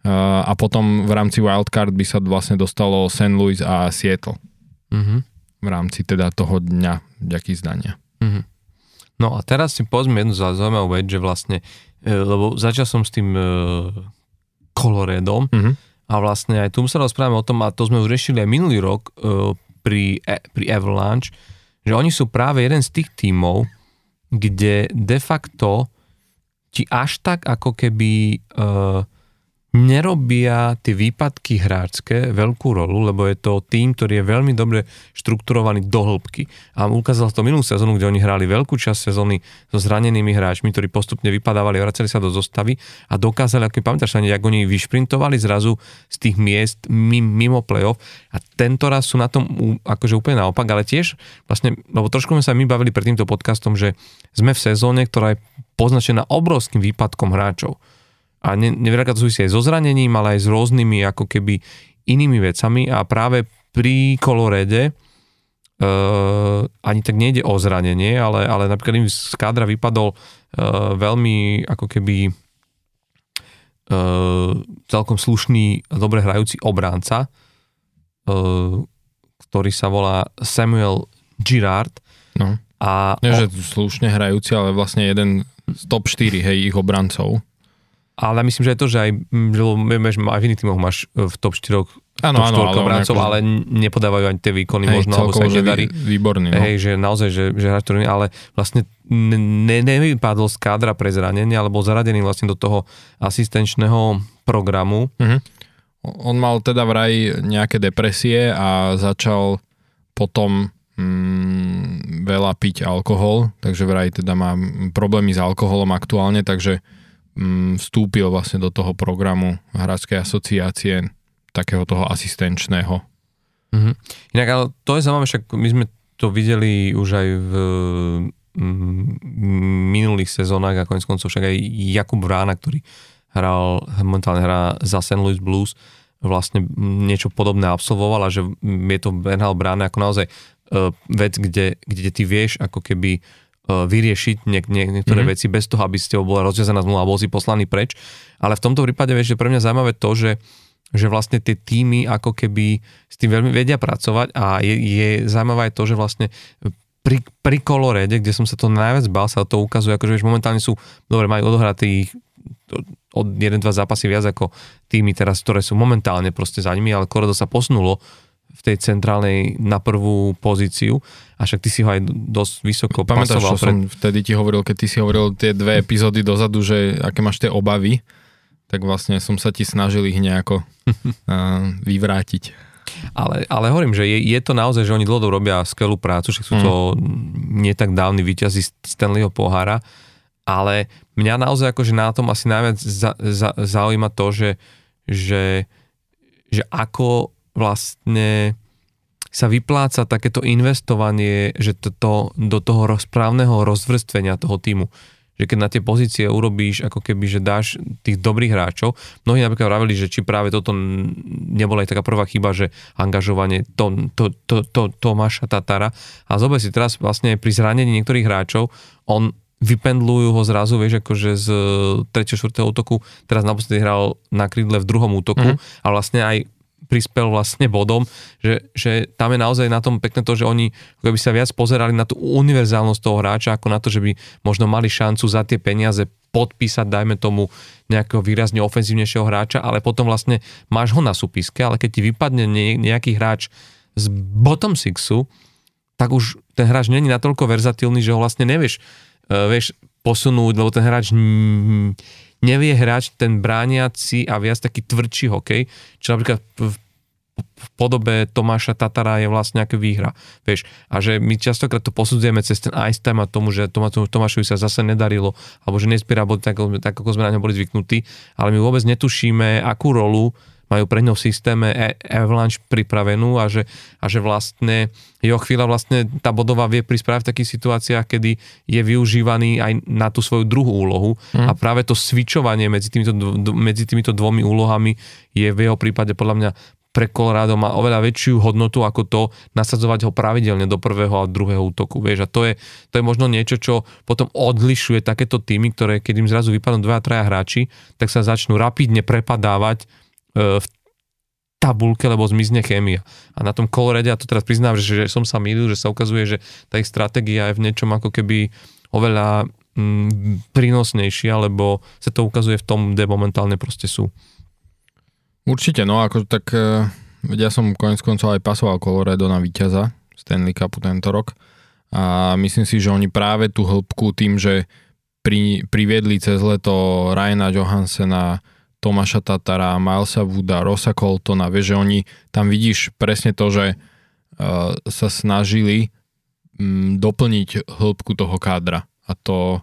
a potom v rámci wildcard by sa vlastne dostalo St. Louis a Seattle Mhm. v rámci teda toho dňa vďaky zdania. Mhm. No a teraz si povedzme jednu zau- zaujímavú vec, že vlastne, e, lebo začal som s tým e, Coloredom Mhm. a vlastne aj tu sa rozprávame o tom, a to sme už riešili aj minulý rok pri, e, pri Avalanche, že oni sú práve jeden z tých tímov, kde de facto ti až tak ako keby e, nerobia tie výpadky hráčské veľkú rolu, lebo je to tým, ktorý je veľmi dobre štrukturovaný do hĺbky. A ukázal to minulú sezónu, kde oni hrali veľkú časť sezóny so zranenými hráčmi, ktorí postupne vypadávali, vracali sa do zostavy a dokázali, ako pamätáš, ani ako oni vyšprintovali zrazu z tých miest mimo play-off a tento raz sú na tom akože úplne naopak, ale tiež vlastne, lebo trošku sme sa my bavili pred týmto podcastom, že sme v sezóne, ktorá je poznačená obrovským výpadkom hráčov a ne, neveľakrát to súvisí aj so zranením, ale aj s rôznymi ako keby inými vecami a práve pri kolorede uh, ani tak nejde o zranenie, ale, ale napríklad im z kádra vypadol uh, veľmi ako keby uh, celkom slušný, dobre hrajúci obránca, uh, ktorý sa volá Samuel Girard. No. A Nie, že slušne hrajúci, ale vlastne jeden z top 4 hej, ich obrancov. Ale myslím, že je to, že aj, že aj v iných týmoch máš e, v top 4 Áno, áno, ale, brancov, ale nepodávajú ani tie výkony hej, možno, alebo sa im nedarí. Výborný. No. Hej, že naozaj, že, že hráč, ktorý, ale vlastne ne, nevypadol z kádra pre zranenie, alebo zaradený vlastne do toho asistenčného programu. Uh-huh. On mal teda vraj nejaké depresie a začal potom mm, veľa piť alkohol, takže vraj teda má problémy s alkoholom aktuálne, takže Mm, vstúpil vlastne do toho programu Hradskej asociácie takého toho asistenčného. Mm-hmm. Inak ale to je zaujímavé, však my sme to videli už aj v mm, minulých sezónach a konec koncov však aj Jakub Vrána, ktorý hral, momentálne hrá za St. Louis Blues, vlastne niečo podobné absolvoval a že je to Bernhal Brána ako naozaj uh, vec, kde, kde ty vieš ako keby E, vyriešiť niek- niek- niektoré mm-hmm. veci bez toho, aby ste bola rozviazaná zmluva a bol si poslaný preč. Ale v tomto prípade vieš, že pre mňa zaujímavé to, že že vlastne tie týmy ako keby s tým veľmi vedia pracovať a je, je zaujímavé aj to, že vlastne pri, pri kolorede, kde som sa to najviac bál, sa to ukazuje, akože vieš, momentálne sú, dobre, majú odohratých od 1-2 zápasy viac ako týmy teraz, ktoré sú momentálne proste za nimi, ale Koredo sa posunulo v tej centrálnej na prvú pozíciu a však ty si ho aj dosť vysoko Pamätáš, pasoval. Pred... som vtedy ti hovoril, keď ty si hovoril tie dve epizódy dozadu, že aké máš tie obavy, tak vlastne som sa ti snažil ich nejako vyvrátiť. Ale, ale hovorím, že je, je to naozaj, že oni dlhodobo robia skvelú prácu, že sú mm. to nie tak dávni výťazí Stanleyho pohára, ale mňa naozaj akože na tom asi najviac za, za, zaujíma to, že, že, že ako vlastne sa vypláca takéto investovanie, že to, to, do toho správneho rozvrstvenia toho týmu. Že keď na tie pozície urobíš, ako keby, že dáš tých dobrých hráčov. Mnohí napríklad vravili, že či práve toto nebola aj taká prvá chyba, že angažovanie to, to, to, to, Tomáša Tatara. A zober si teraz vlastne pri zranení niektorých hráčov, on vypendlujú ho zrazu, vieš, akože z 3. 4. útoku, teraz naposledy hral na krídle v druhom útoku mm. a vlastne aj prispel vlastne bodom, že, že tam je naozaj na tom pekné to, že oni by sa viac pozerali na tú univerzálnosť toho hráča, ako na to, že by možno mali šancu za tie peniaze podpísať, dajme tomu, nejakého výrazne ofenzívnejšieho hráča, ale potom vlastne máš ho na súpiske, ale keď ti vypadne nejaký hráč z bottom sixu, tak už ten hráč není natoľko verzatilný, že ho vlastne nevieš, uh, vieš posunúť, lebo ten hráč nevie hrať ten brániaci a viac taký tvrdší hokej, čo napríklad v v podobe Tomáša Tatara je vlastne nejaká výhra. Vieš, a že my častokrát to posudzujeme cez ten ice time a tomu, že Tomášovi sa zase nedarilo, alebo že nespiera body tak, tak, ako sme na ňom boli zvyknutí, ale my vôbec netušíme, akú rolu majú pre ňou v systéme e- Avalanche pripravenú a že, a že vlastne jeho chvíľa vlastne tá bodová vie prísť práve v takých situáciách, kedy je využívaný aj na tú svoju druhú úlohu mm. a práve to switchovanie medzi týmito, medzi týmito dvomi úlohami je v jeho prípade podľa mňa pre Colorado má oveľa väčšiu hodnotu ako to nasadzovať ho pravidelne do prvého a druhého útoku. Vieš, a to je, to je možno niečo, čo potom odlišuje takéto týmy, ktoré keď im zrazu vypadnú dva a traja hráči, tak sa začnú rapidne prepadávať v tabulke, lebo zmizne chémia. A na tom kolorede, a to teraz priznám, že, že som sa mýlil, že sa ukazuje, že tá ich stratégia je v niečom ako keby oveľa mm, prínosnejšia, lebo sa to ukazuje v tom, kde momentálne proste sú. Určite, no ako tak e, ja som konec koncov aj pasoval Colorado na víťaza Stanley Cupu tento rok a myslím si, že oni práve tú hĺbku tým, že pri, priviedli cez leto Ryana Johansena, Tomáša Tatara, Milesa Wooda, Rosa Coltona, vieš, že oni tam vidíš presne to, že uh, sa snažili um, doplniť hĺbku toho kádra a to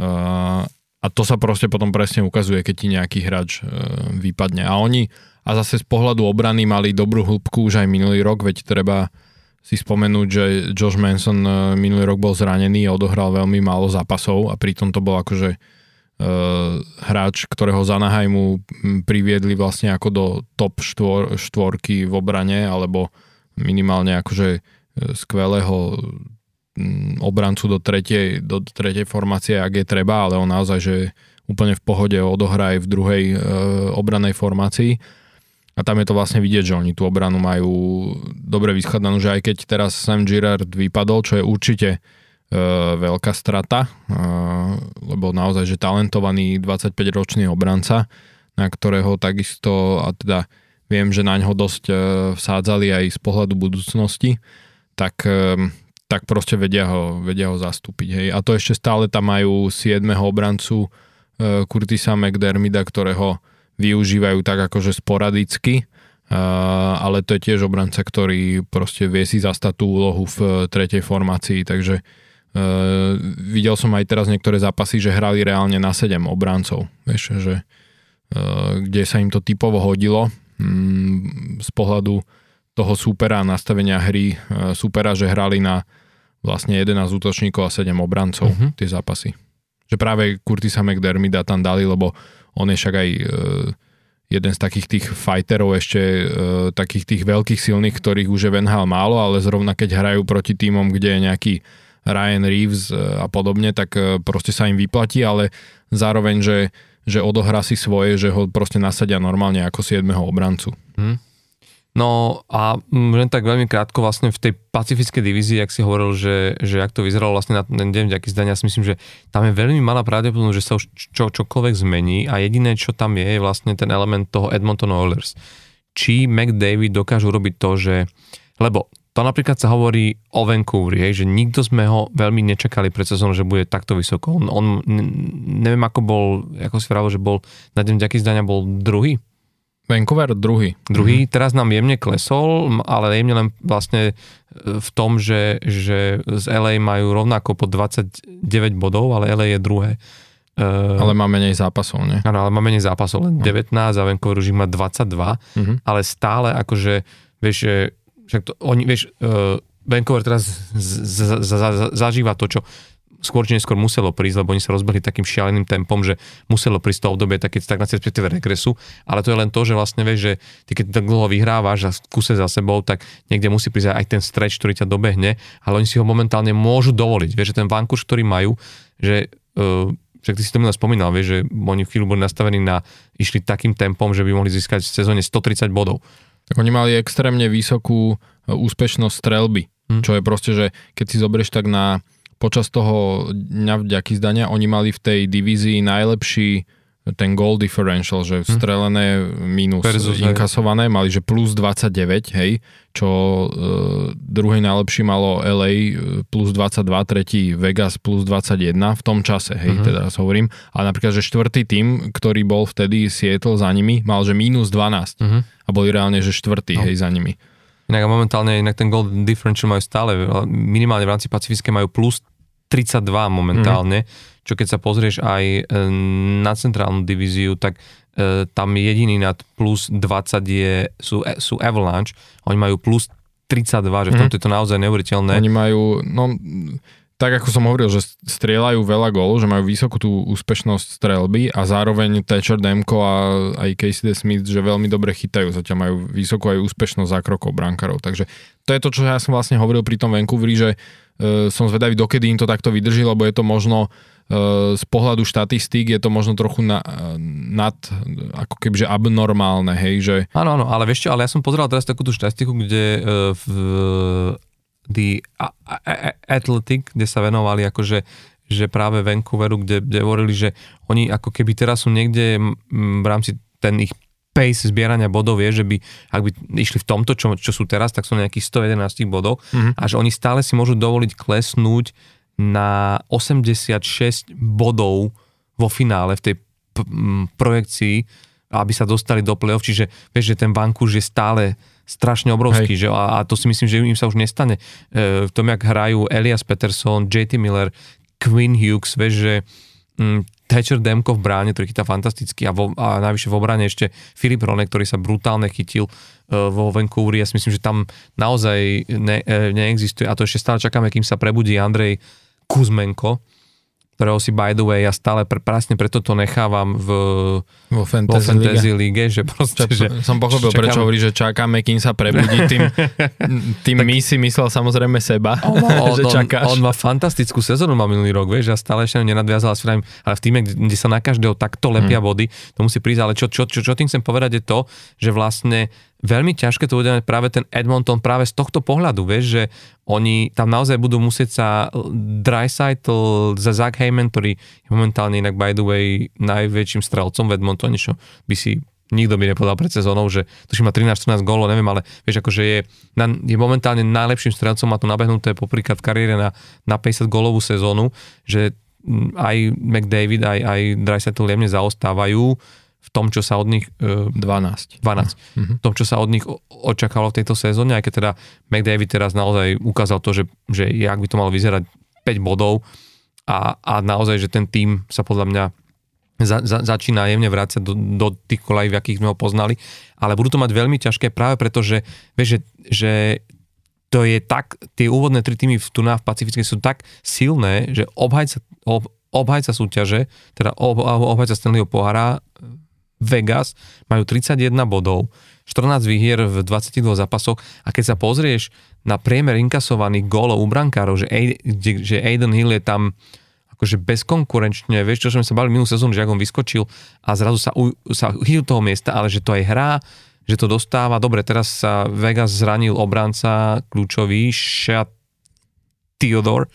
uh, a to sa proste potom presne ukazuje, keď ti nejaký hráč uh, vypadne. A oni, a zase z pohľadu obrany mali dobrú hĺbku už aj minulý rok, veď treba si spomenúť, že Josh Manson e, minulý rok bol zranený a odohral veľmi málo zápasov a pritom to bol akože uh, hráč, ktorého z Anaheimu priviedli vlastne ako do top štvor, štvorky v obrane alebo minimálne akože e, skvelého obrancu do tretej, do tretej formácie, ak je treba, ale on naozaj, že úplne v pohode odohrá aj v druhej uh, obranej formácii. A tam je to vlastne vidieť, že oni tú obranu majú dobre vyschadnanú, že aj keď teraz Sam Girard vypadol, čo je určite e, veľká strata, e, lebo naozaj, že talentovaný 25-ročný obranca, na ktorého takisto, a teda viem, že na ňo dosť e, vsádzali aj z pohľadu budúcnosti, tak, e, tak proste vedia ho, vedia ho zastúpiť. Hej. A to ešte stále tam majú 7. obrancu e, Curtisa McDermida, ktorého využívajú tak akože sporadicky, ale to je tiež obranca, ktorý proste vie si zastať tú úlohu v tretej formácii, takže uh, videl som aj teraz niektoré zápasy, že hrali reálne na 7 obrancov, vieš, že uh, kde sa im to typovo hodilo um, z pohľadu toho supera, nastavenia hry uh, supera, že hrali na vlastne 11 útočníkov a 7 obrancov uh-huh. tie zápasy. Že práve Curtisa McDermida tam dali, lebo on je však aj jeden z takých tých fighterov ešte, e, takých tých veľkých silných, ktorých už je Venhal málo, ale zrovna keď hrajú proti týmom, kde je nejaký Ryan Reeves e, a podobne, tak proste sa im vyplatí, ale zároveň, že, že odohrá si svoje, že ho proste nasadia normálne ako 7. obrancu. Hmm. No a len tak veľmi krátko vlastne v tej pacifickej divízii, ak si hovoril, že, že ak to vyzeralo vlastne na ten deň vďaky zdania, ja si myslím, že tam je veľmi malá pravdepodobnosť, že sa už čo, čokoľvek zmení a jediné, čo tam je, je vlastne ten element toho Edmonton Oilers. Či McDavid dokážu robiť to, že, lebo to napríklad sa hovorí o Vancouveri, hej, že nikto sme ho veľmi nečakali pred sezónou, že bude takto vysoko. On, on neviem ako bol, ako si vravil, že bol na deň vďaky zdania bol druhý Vancouver druhý. Druhý, mm-hmm. teraz nám jemne klesol, ale jemne len vlastne e, v tom, že, že z LA majú rovnako po 29 bodov, ale LA je druhé. Uh, ale má menej zápasov, nie? Áno, ale má menej zápasov, len 19 a Vancouver už ich má 22, mm-hmm. ale stále akože, vieš, však to, oni, vieš, uh, Vancouver teraz z, z, z, z, zažíva to, čo skôr či neskôr muselo prísť, lebo oni sa rozbehli takým šialeným tempom, že muselo prísť to obdobie také stagnácie, respektíve regresu, ale to je len to, že vlastne vieš, že ty keď tak dlho vyhrávaš a kuse za sebou, tak niekde musí prísť aj ten stretch, ktorý ťa dobehne, ale oni si ho momentálne môžu dovoliť. Vieš, že ten vankúš, ktorý majú, že uh, však ty si to minulé spomínal, vieš, že oni v chvíľu boli nastavení na, išli takým tempom, že by mohli získať v sezóne 130 bodov. Tak oni mali extrémne vysokú e, úspešnosť strelby, hmm. čo je proste, že keď si zoberieš tak na počas toho dňa vďaky zdania oni mali v tej divízii najlepší ten goal differential, že hm. strelené minus Versus, inkasované, mali že plus 29, hej, čo e, druhý najlepší malo LA e, plus 22, tretí Vegas plus 21 v tom čase, hej, uh-huh. teda hovorím. A napríklad, že štvrtý tým, ktorý bol vtedy Seattle za nimi, mal že minus 12 uh-huh. Mhm. a boli reálne, že štvrtý, no. hej, za nimi. Inak momentálne inak ten gold differential majú stále, minimálne v rámci Pacifické majú plus 32 momentálne, mm. Čo keď sa pozrieš aj e, na centrálnu divíziu, tak e, tam jediný nad plus 20 je, sú, e, sú Avalanche, oni majú plus 32, že v tomto mm. je to naozaj neuveriteľné. Oni majú, no tak ako som hovoril, že strieľajú veľa gólov, že majú vysokú tú úspešnosť strelby a zároveň Thatcher Demko a aj Casey Smith, že veľmi dobre chytajú, zatiaľ majú vysokú aj úspešnosť zákrokov brankarov. Takže to je to, čo ja som vlastne hovoril pri tom Vancouveri, že uh, som zvedavý, dokedy im to takto vydrží, lebo je to možno z pohľadu štatistík je to možno trochu na, nad, ako kebyže abnormálne, hej, že... Áno, áno, ale vieš čo, ale ja som pozeral teraz takú tú štatistiku, kde uh, v The Athletic, kde sa venovali akože že práve Vancouveru, kde, kde hovorili, že oni ako keby teraz sú niekde v rámci ten ich pace zbierania bodov je, že by, ak by išli v tomto, čo, čo sú teraz, tak sú nejakých 111 bodov mm-hmm. a že oni stále si môžu dovoliť klesnúť na 86 bodov vo finále v tej p- projekcii aby sa dostali do play-off, čiže vieš, že ten Vancouver je stále strašne obrovský, že, a, a to si myslím, že im sa už nestane. E, v tom, jak hrajú Elias Peterson, JT Miller, Quinn Hughes, vieš, že mm, Thatcher Demko v bráne, ktorý chytá fantasticky a, vo, a najvyššie v obrane ešte Filip Rone, ktorý sa brutálne chytil uh, vo Vancouveri. Ja si myslím, že tam naozaj ne, uh, neexistuje a to ešte stále čakáme, kým sa prebudí Andrej Kuzmenko, ktorého si by the way ja stále pre, presne preto to nechávam v, vo Fantasy, vo fantasy League. že proste, Ča, že som pochopil, čakáme. prečo hovorí, že čakáme, kým sa prebudí, tým, tým tak, my si myslel samozrejme seba, on, on, že čakáš. On, on má fantastickú sezónu má minulý rok, vieš, a stále ešte nenadviazal ale v týme, kde sa na každého takto lepia hmm. body, to musí prísť, ale čo, čo, čo, čo tým chcem povedať je to, že vlastne veľmi ťažké to bude mať práve ten Edmonton práve z tohto pohľadu, vieš, že oni tam naozaj budú musieť sa Dreisaitl za Zach Heyman, ktorý je momentálne inak by the way najväčším strelcom v Edmontone, čo by si nikto by nepovedal pred sezónou, že to má 13-14 gólov, neviem, ale vieš, akože je, na, je momentálne najlepším strelcom, má to nabehnuté popríklad v kariére na, na 50 gólovú sezónu, že aj McDavid, aj, aj Dreisaitl jemne zaostávajú v tom, čo sa od nich... Uh, 12. 12. Mm-hmm. V tom, čo sa od nich očakávalo v tejto sezóne, aj keď teda McDavid teraz naozaj ukázal to, že, že jak by to malo vyzerať 5 bodov a, a naozaj, že ten tým sa podľa mňa za, za, začína jemne vrácať do, do tých kolají, v akých sme ho poznali, ale budú to mať veľmi ťažké práve preto, že, vieš, že, že to je tak, tie úvodné tri týmy v Tuná v Pacifickej sú tak silné, že obhajca, ob, obhajca súťaže, teda ob, obhajca Stanleyho pohára Vegas majú 31 bodov, 14 výhier v 22 zápasoch a keď sa pozrieš na priemer inkasovaných gólov u brankárov, že, že Aiden Hill je tam akože bezkonkurenčne, vieš, čo sme sa bali minulú sezónu, že ak on vyskočil a zrazu sa, u, sa chytil toho miesta, ale že to aj hrá, že to dostáva. Dobre, teraz sa Vegas zranil obranca kľúčový, Shat Theodore,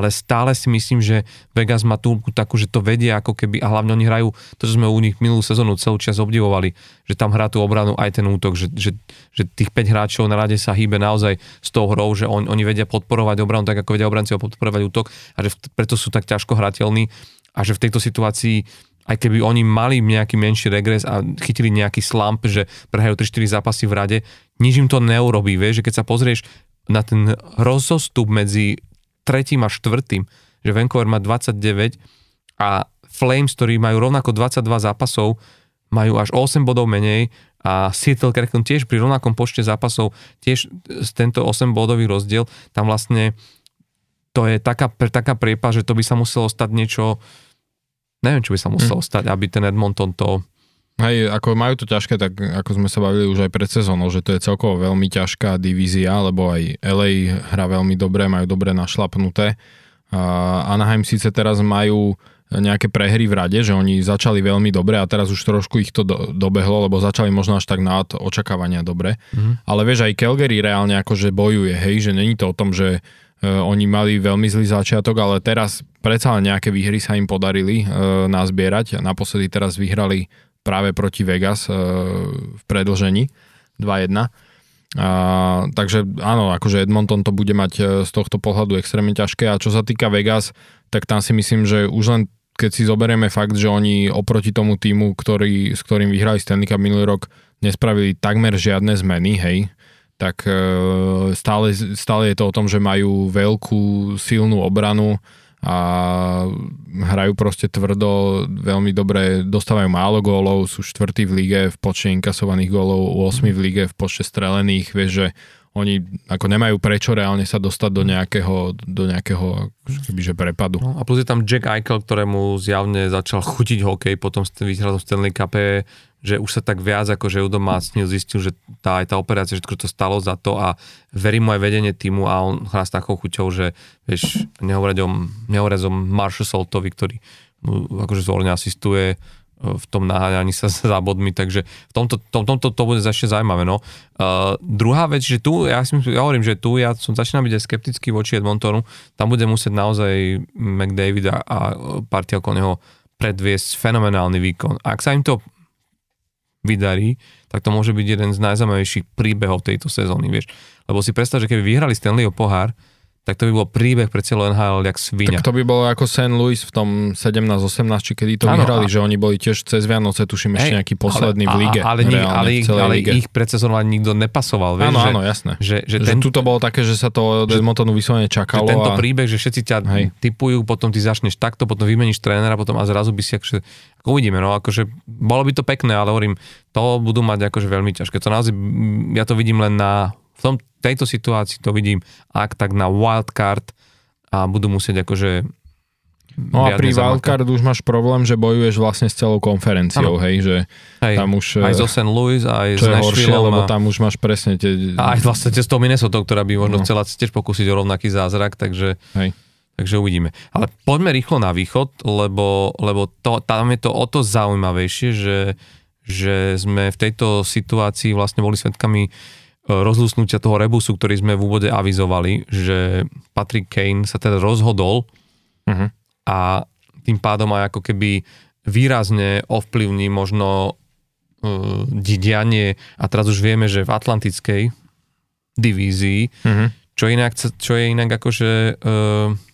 ale stále si myslím, že Vegas má tú takú, že to vedia ako keby, a hlavne oni hrajú, to čo sme u nich minulú sezónu celú čas obdivovali, že tam hrá tú obranu aj ten útok, že, že, že tých 5 hráčov na rade sa hýbe naozaj s tou hrou, že on, oni vedia podporovať obranu tak, ako vedia obranci podporovať útok a že preto sú tak ťažko hrateľní a že v tejto situácii aj keby oni mali nejaký menší regres a chytili nejaký slump, že prehajú 3-4 zápasy v rade, nič im to neurobí, vieš, že keď sa pozrieš na ten rozostup medzi tretím a štvrtým, že Vancouver má 29 a Flames, ktorí majú rovnako 22 zápasov, majú až 8 bodov menej a Seattle Kraken tiež pri rovnakom počte zápasov, tiež tento 8 bodový rozdiel, tam vlastne to je taká, taká priepa, že to by sa muselo stať niečo, neviem, čo by sa muselo hm. stať, aby ten Edmonton to Hej, ako majú to ťažké, tak ako sme sa bavili už aj pred sezónou, že to je celkovo veľmi ťažká divízia, lebo aj LA hrá veľmi dobre, majú dobre našlapnuté. A Anaheim síce teraz majú nejaké prehry v rade, že oni začali veľmi dobre a teraz už trošku ich to do, dobehlo, lebo začali možno až tak nad očakávania dobre. Mm-hmm. Ale vieš, aj Calgary reálne akože bojuje, hej, že není to o tom, že uh, oni mali veľmi zlý začiatok, ale teraz predsa len nejaké výhry sa im podarili uh, nazbierať. Naposledy teraz vyhrali práve proti Vegas e, v predlžení 2-1. A, takže áno, akože Edmonton to bude mať e, z tohto pohľadu extrémne ťažké a čo sa týka Vegas, tak tam si myslím, že už len keď si zoberieme fakt, že oni oproti tomu týmu, ktorý, s ktorým vyhrali Stanley Cup minulý rok, nespravili takmer žiadne zmeny, hej, tak e, stále, stále je to o tom, že majú veľkú silnú obranu, a hrajú proste tvrdo, veľmi dobre, dostávajú málo gólov, sú štvrtí v lige v počte inkasovaných gólov, 8 v lige v počte strelených, vieš, že oni ako nemajú prečo reálne sa dostať do nejakého, do nejakého kebyže prepadu. No, a plus je tam Jack Eichel, ktorému zjavne začal chutiť hokej potom výhradom Stanley Cup, že už sa tak viac ako že udomácnil, zistil, že tá, aj tá operácia, že to stalo za to a verí mu aj vedenie týmu a on hrá s takou chuťou, že vieš, nehovoriť o, nehovoriť o Marshall Saltovi, ktorý mu akože zvolne asistuje v tom naháňaní sa za bodmi, takže v tomto, tom, tomto to bude ešte zaujímavé. No. Uh, druhá vec, že tu, ja, si, ja hovorím, že tu ja som začínam byť aj skeptický voči Edmontonu, tam bude musieť naozaj McDavid a, a partia okolo neho predviesť fenomenálny výkon. Ak sa im to vydarí, tak to môže byť jeden z najzaujímavejších príbehov tejto sezóny, vieš. Lebo si predstav, že keby vyhrali Stanleyho pohár, tak to by bol príbeh pre celú NHL jak svinia. Tak to by bolo ako St. Louis v tom 17-18, či kedy to ano, vyhrali, a... že oni boli tiež cez Vianoce, tuším ešte nejaký posledný ale, v lige. Ale, ale, ale, ich, ale lige. ich predsezónovanie nikto nepasoval. Vieš, áno, áno, jasné. Že, že, že ten, tu to bolo také, že sa to od Edmontonu vyslovene čakalo. Že tento a... príbeh, že všetci ťa Hej. typujú, potom ty začneš takto, potom vymeníš trénera, potom a zrazu by si akože, ako uvidíme, no akože bolo by to pekné, ale hovorím, to budú mať akože veľmi ťažké. To naozaj, ja to vidím len na, v tom, tejto situácii to vidím ak tak na wildcard a budú musieť akože No a pri wildcard už máš problém, že bojuješ vlastne s celou konferenciou, ano. hej, že hej, tam už... Aj zo St. Louis, aj z Nashville. lebo tam už máš presne tie... A aj vlastne z toho Minnesota, ktorá by možno no. chcela tiež pokúsiť o rovnaký zázrak, takže... Hej. Takže uvidíme. Ale poďme rýchlo na východ, lebo, lebo to, tam je to o to zaujímavejšie, že, že sme v tejto situácii vlastne boli svetkami e, rozlusnutia toho rebusu, ktorý sme v úvode avizovali, že Patrick Kane sa teda rozhodol uh-huh. a tým pádom aj ako keby výrazne ovplyvní možno uh, dianie a teraz už vieme, že v Atlantickej divízii, uh-huh. čo, inak, čo je inak akože uh,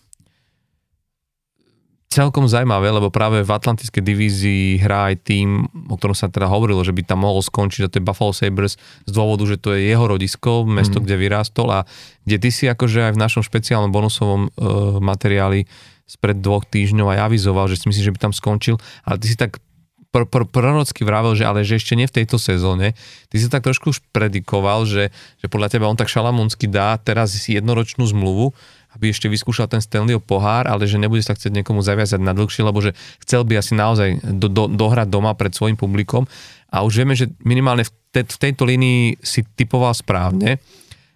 celkom zaujímavé, lebo práve v Atlantickej divízii hrá aj tým, o ktorom sa teda hovorilo, že by tam mohol skončiť, a to je Buffalo Sabres z dôvodu, že to je jeho rodisko, mesto, mm. kde vyrástol a kde ty si akože aj v našom špeciálnom bonusovom uh, materiáli spred dvoch týždňov aj avizoval, že si myslíš, že by tam skončil, ale ty si tak pr- pr- prorocky vravel, že ale že ešte nie v tejto sezóne. Ty si tak trošku už predikoval, že, že podľa teba on tak šalamúnsky dá teraz jednoročnú zmluvu aby ešte vyskúšal ten Stanleyho pohár, ale že nebude sa chcieť niekomu zaviazať na dlhšie, lebo že chcel by asi naozaj do, do, dohrať doma pred svojim publikom. A už vieme, že minimálne v, te, v tejto línii si typoval správne,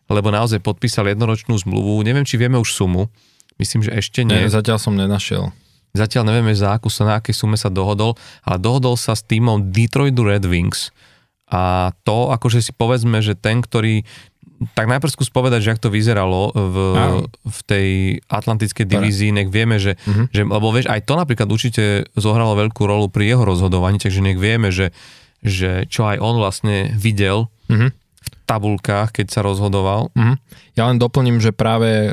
lebo naozaj podpísal jednoročnú zmluvu. Neviem, či vieme už sumu. Myslím, že ešte nie. Ne, zatiaľ som nenašiel. Zatiaľ nevieme, za akú sa, na akej sume sa dohodol, ale dohodol sa s týmom Detroit Red Wings. A to, akože si povedzme, že ten, ktorý tak najprv skús povedať, že ak to vyzeralo v, v tej atlantickej divízii, nech vieme, že, uh-huh. že, lebo vieš, aj to napríklad určite zohralo veľkú rolu pri jeho rozhodovaní, takže nech vieme, že, že čo aj on vlastne videl uh-huh. v tabulkách, keď sa rozhodoval. Uh-huh. Ja len doplním, že práve e,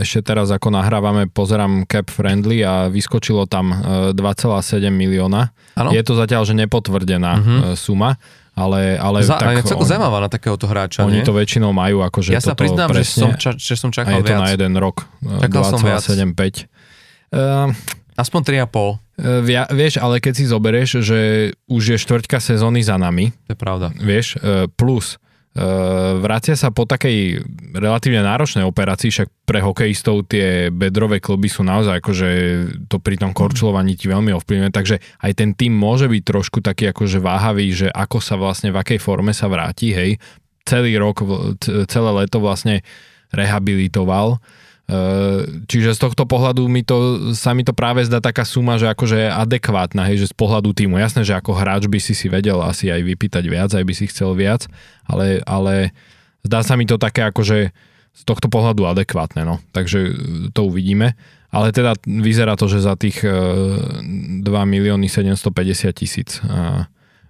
ešte teraz ako nahrávame, pozerám cap friendly a vyskočilo tam e, 2,7 milióna. Ano? Je to zatiaľ, že nepotvrdená uh-huh. e, suma ale, ale Za, tak... celkom zaujímavá na takéhoto hráča, Oni nie? to väčšinou majú, akože Ja sa priznám, presne, že, som ča, že som čakal. A je viac. to na jeden rok. Čakal 2, som viac. 7, 5. Uh, Aspoň 3,5. Uh, via, vieš, ale keď si zoberieš, že už je štvrťka sezóny za nami. To je pravda. Vieš, uh, plus Uh, vracia sa po takej relatívne náročnej operácii, však pre hokejistov tie bedrové kluby sú naozaj akože to pri tom korčulovaní ti veľmi ovplyvňuje, takže aj ten tým môže byť trošku taký akože váhavý, že ako sa vlastne v akej forme sa vráti, hej. Celý rok, celé leto vlastne rehabilitoval čiže z tohto pohľadu mi to, sa mi to práve zdá taká suma, že akože je adekvátna, hej, že z pohľadu týmu. Jasné, že ako hráč by si si vedel asi aj vypýtať viac, aj by si chcel viac, ale, ale zdá sa mi to také akože z tohto pohľadu adekvátne, no. Takže e, to uvidíme. Ale teda vyzerá to, že za tých 2 milióny 750 tisíc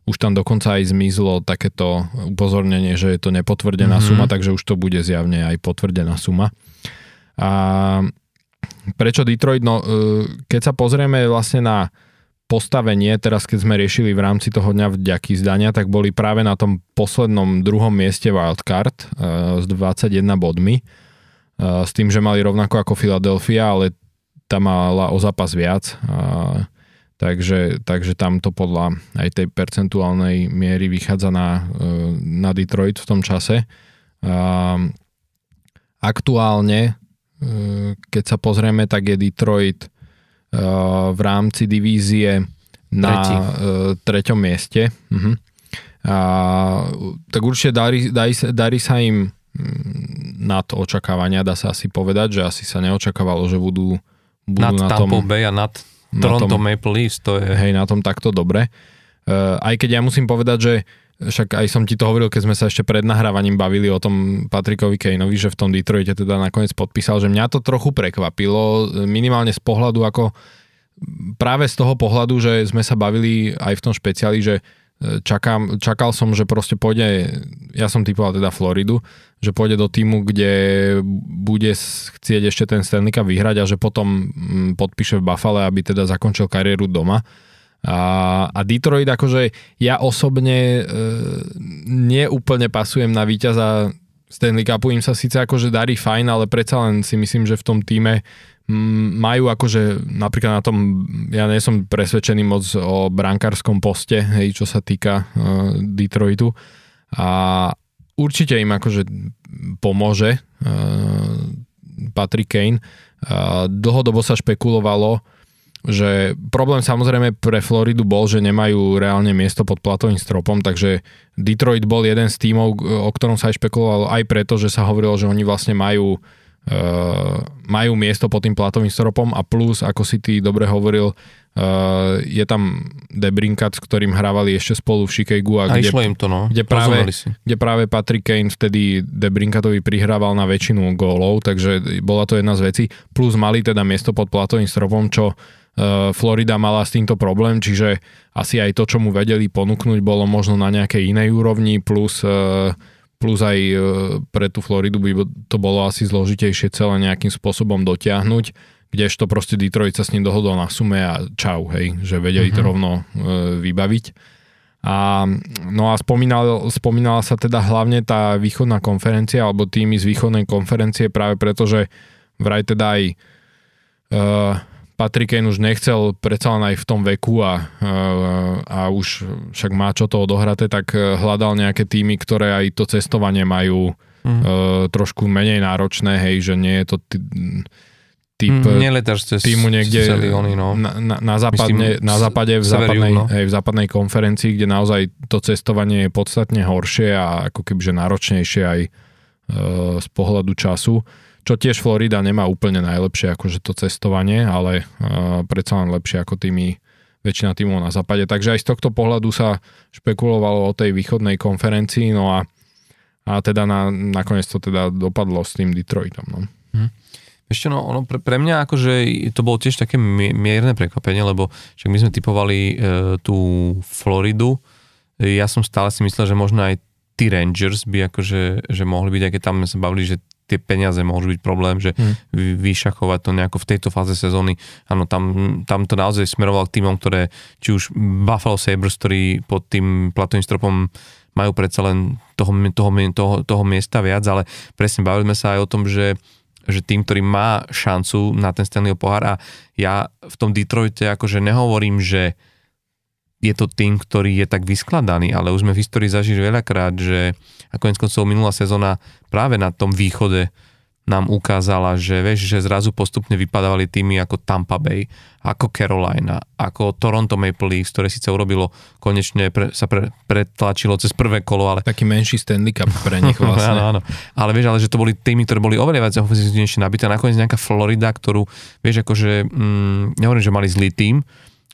už tam dokonca aj zmizlo takéto upozornenie, že je to nepotvrdená mm-hmm. suma, takže už to bude zjavne aj potvrdená suma. A prečo Detroit? No, e, keď sa pozrieme vlastne na postavenie, teraz keď sme riešili v rámci toho dňa vďaky zdania, tak boli práve na tom poslednom druhom mieste wildcard e, s 21 bodmi. E, s tým, že mali rovnako ako Philadelphia, ale tam mala o zápas viac. Takže, takže tam to podľa aj tej percentuálnej miery vychádza na, na Detroit v tom čase. Aktuálne keď sa pozrieme, tak je Detroit uh, v rámci divízie na Tretí. Uh, treťom mieste. Uh-huh. A, tak určite darí, darí, darí sa im mm, nad očakávania, dá sa asi povedať, že asi sa neočakávalo, že budú, budú nad na tom... Bay a nad Toronto tom, Maple Leafs, to je... Hej, na tom takto dobre. Uh, aj keď ja musím povedať, že však aj som ti to hovoril, keď sme sa ešte pred nahrávaním bavili o tom Patrikovi Kaneovi, že v tom Detroite teda nakoniec podpísal, že mňa to trochu prekvapilo, minimálne z pohľadu ako práve z toho pohľadu, že sme sa bavili aj v tom špeciáli, že čakám, čakal som, že proste pôjde, ja som typoval teda Floridu, že pôjde do týmu, kde bude chcieť ešte ten Stanley Cup vyhrať a že potom mm, podpíše v Buffalo, aby teda zakončil kariéru doma. A, a Detroit, akože ja osobne e, neúplne pasujem na víťaza Stanley Cupu, im sa síce akože darí fajn, ale predsa len si myslím, že v tom týme majú akože napríklad na tom, ja nie som presvedčený moc o brankárskom poste, hej, čo sa týka uh, Detroitu a určite im akože pomôže uh, Patrick Kane. Uh, dlhodobo sa špekulovalo, že problém samozrejme pre Floridu bol, že nemajú reálne miesto pod platovým stropom, takže Detroit bol jeden z tímov, o ktorom sa aj špekulovalo aj preto, že sa hovorilo, že oni vlastne majú Uh, majú miesto pod tým platovým stropom a plus, ako si ty dobre hovoril, uh, je tam Debrinkat, s ktorým hrávali ešte spolu v Chicagu a, a kde, im to, no. kde, práve, kde práve Patrick Kane vtedy Debrinkatovi prihrával na väčšinu gólov, takže bola to jedna z vecí. Plus mali teda miesto pod platovým stropom, čo uh, Florida mala s týmto problém, čiže asi aj to, čo mu vedeli ponúknuť, bolo možno na nejakej inej úrovni, plus uh, plus aj e, pre tú Floridu by to bolo asi zložitejšie celé nejakým spôsobom dotiahnuť, kdežto proste Detroit sa s ním dohodol na sume a čau, hej, že vedeli uh-huh. to mhm. rovno e, vybaviť. A, no a spomínal, spomínala sa teda hlavne tá východná konferencia, alebo týmy z východnej konferencie práve preto, že vraj teda aj e, Patrick Kane už nechcel predsa len aj v tom veku a, a už však má čo to odohraté, tak e, hľadal nejaké týmy, ktoré aj to cestovanie majú mm. trošku menej náročné, hej, že nie je to ty, typ mm, cez, týmu niekde oni, no. na, na, na, západne, Myslím, na západe v západnej, no. hej, v západnej konferencii, kde naozaj to cestovanie je podstatne horšie a ako kebyže náročnejšie aj uh, z pohľadu času čo tiež Florida nemá úplne najlepšie akože to cestovanie, ale uh, predsa len lepšie ako tými väčšina týmov na západe. Takže aj z tohto pohľadu sa špekulovalo o tej východnej konferencii, no a, a teda na, nakoniec to teda dopadlo s tým Detroitom. No. Hm. Ešte no, ono pre, pre mňa akože to bolo tiež také mierne prekvapenie, lebo však my sme typovali e, tú Floridu, ja som stále si myslel, že možno aj tí Rangers by akože, že mohli byť, aj keď tam sme sa bavili, že tie peniaze môžu byť problém, že mm. vyšachovať to nejako v tejto fáze sezóny. Áno, tam, tam to naozaj smeroval k týmom, ktoré, či už Buffalo Sabres, ktorí pod tým platovým stropom majú predsa len toho, toho, toho, toho miesta viac, ale presne bavili sme sa aj o tom, že že tým, ktorý má šancu na ten Stanley pohár a ja v tom Detroite akože nehovorím, že je to tým, ktorý je tak vyskladaný, ale už sme v histórii zažili veľakrát, že a konec koncov minulá sezóna práve na tom východe nám ukázala, že vieš, že zrazu postupne vypadávali týmy ako Tampa Bay, ako Carolina, ako Toronto Maple Leafs, ktoré síce urobilo, konečne pre, sa pre, pretlačilo cez prvé kolo, ale... Taký menší Stanley Cup pre nich vlastne. áno, áno. Ale vieš, ale že to boli týmy, ktoré boli oveľa viac ofenzívnejšie nabité. Nakoniec nejaká Florida, ktorú, vieš, akože, mm, nehovorím, že mali zlý tým,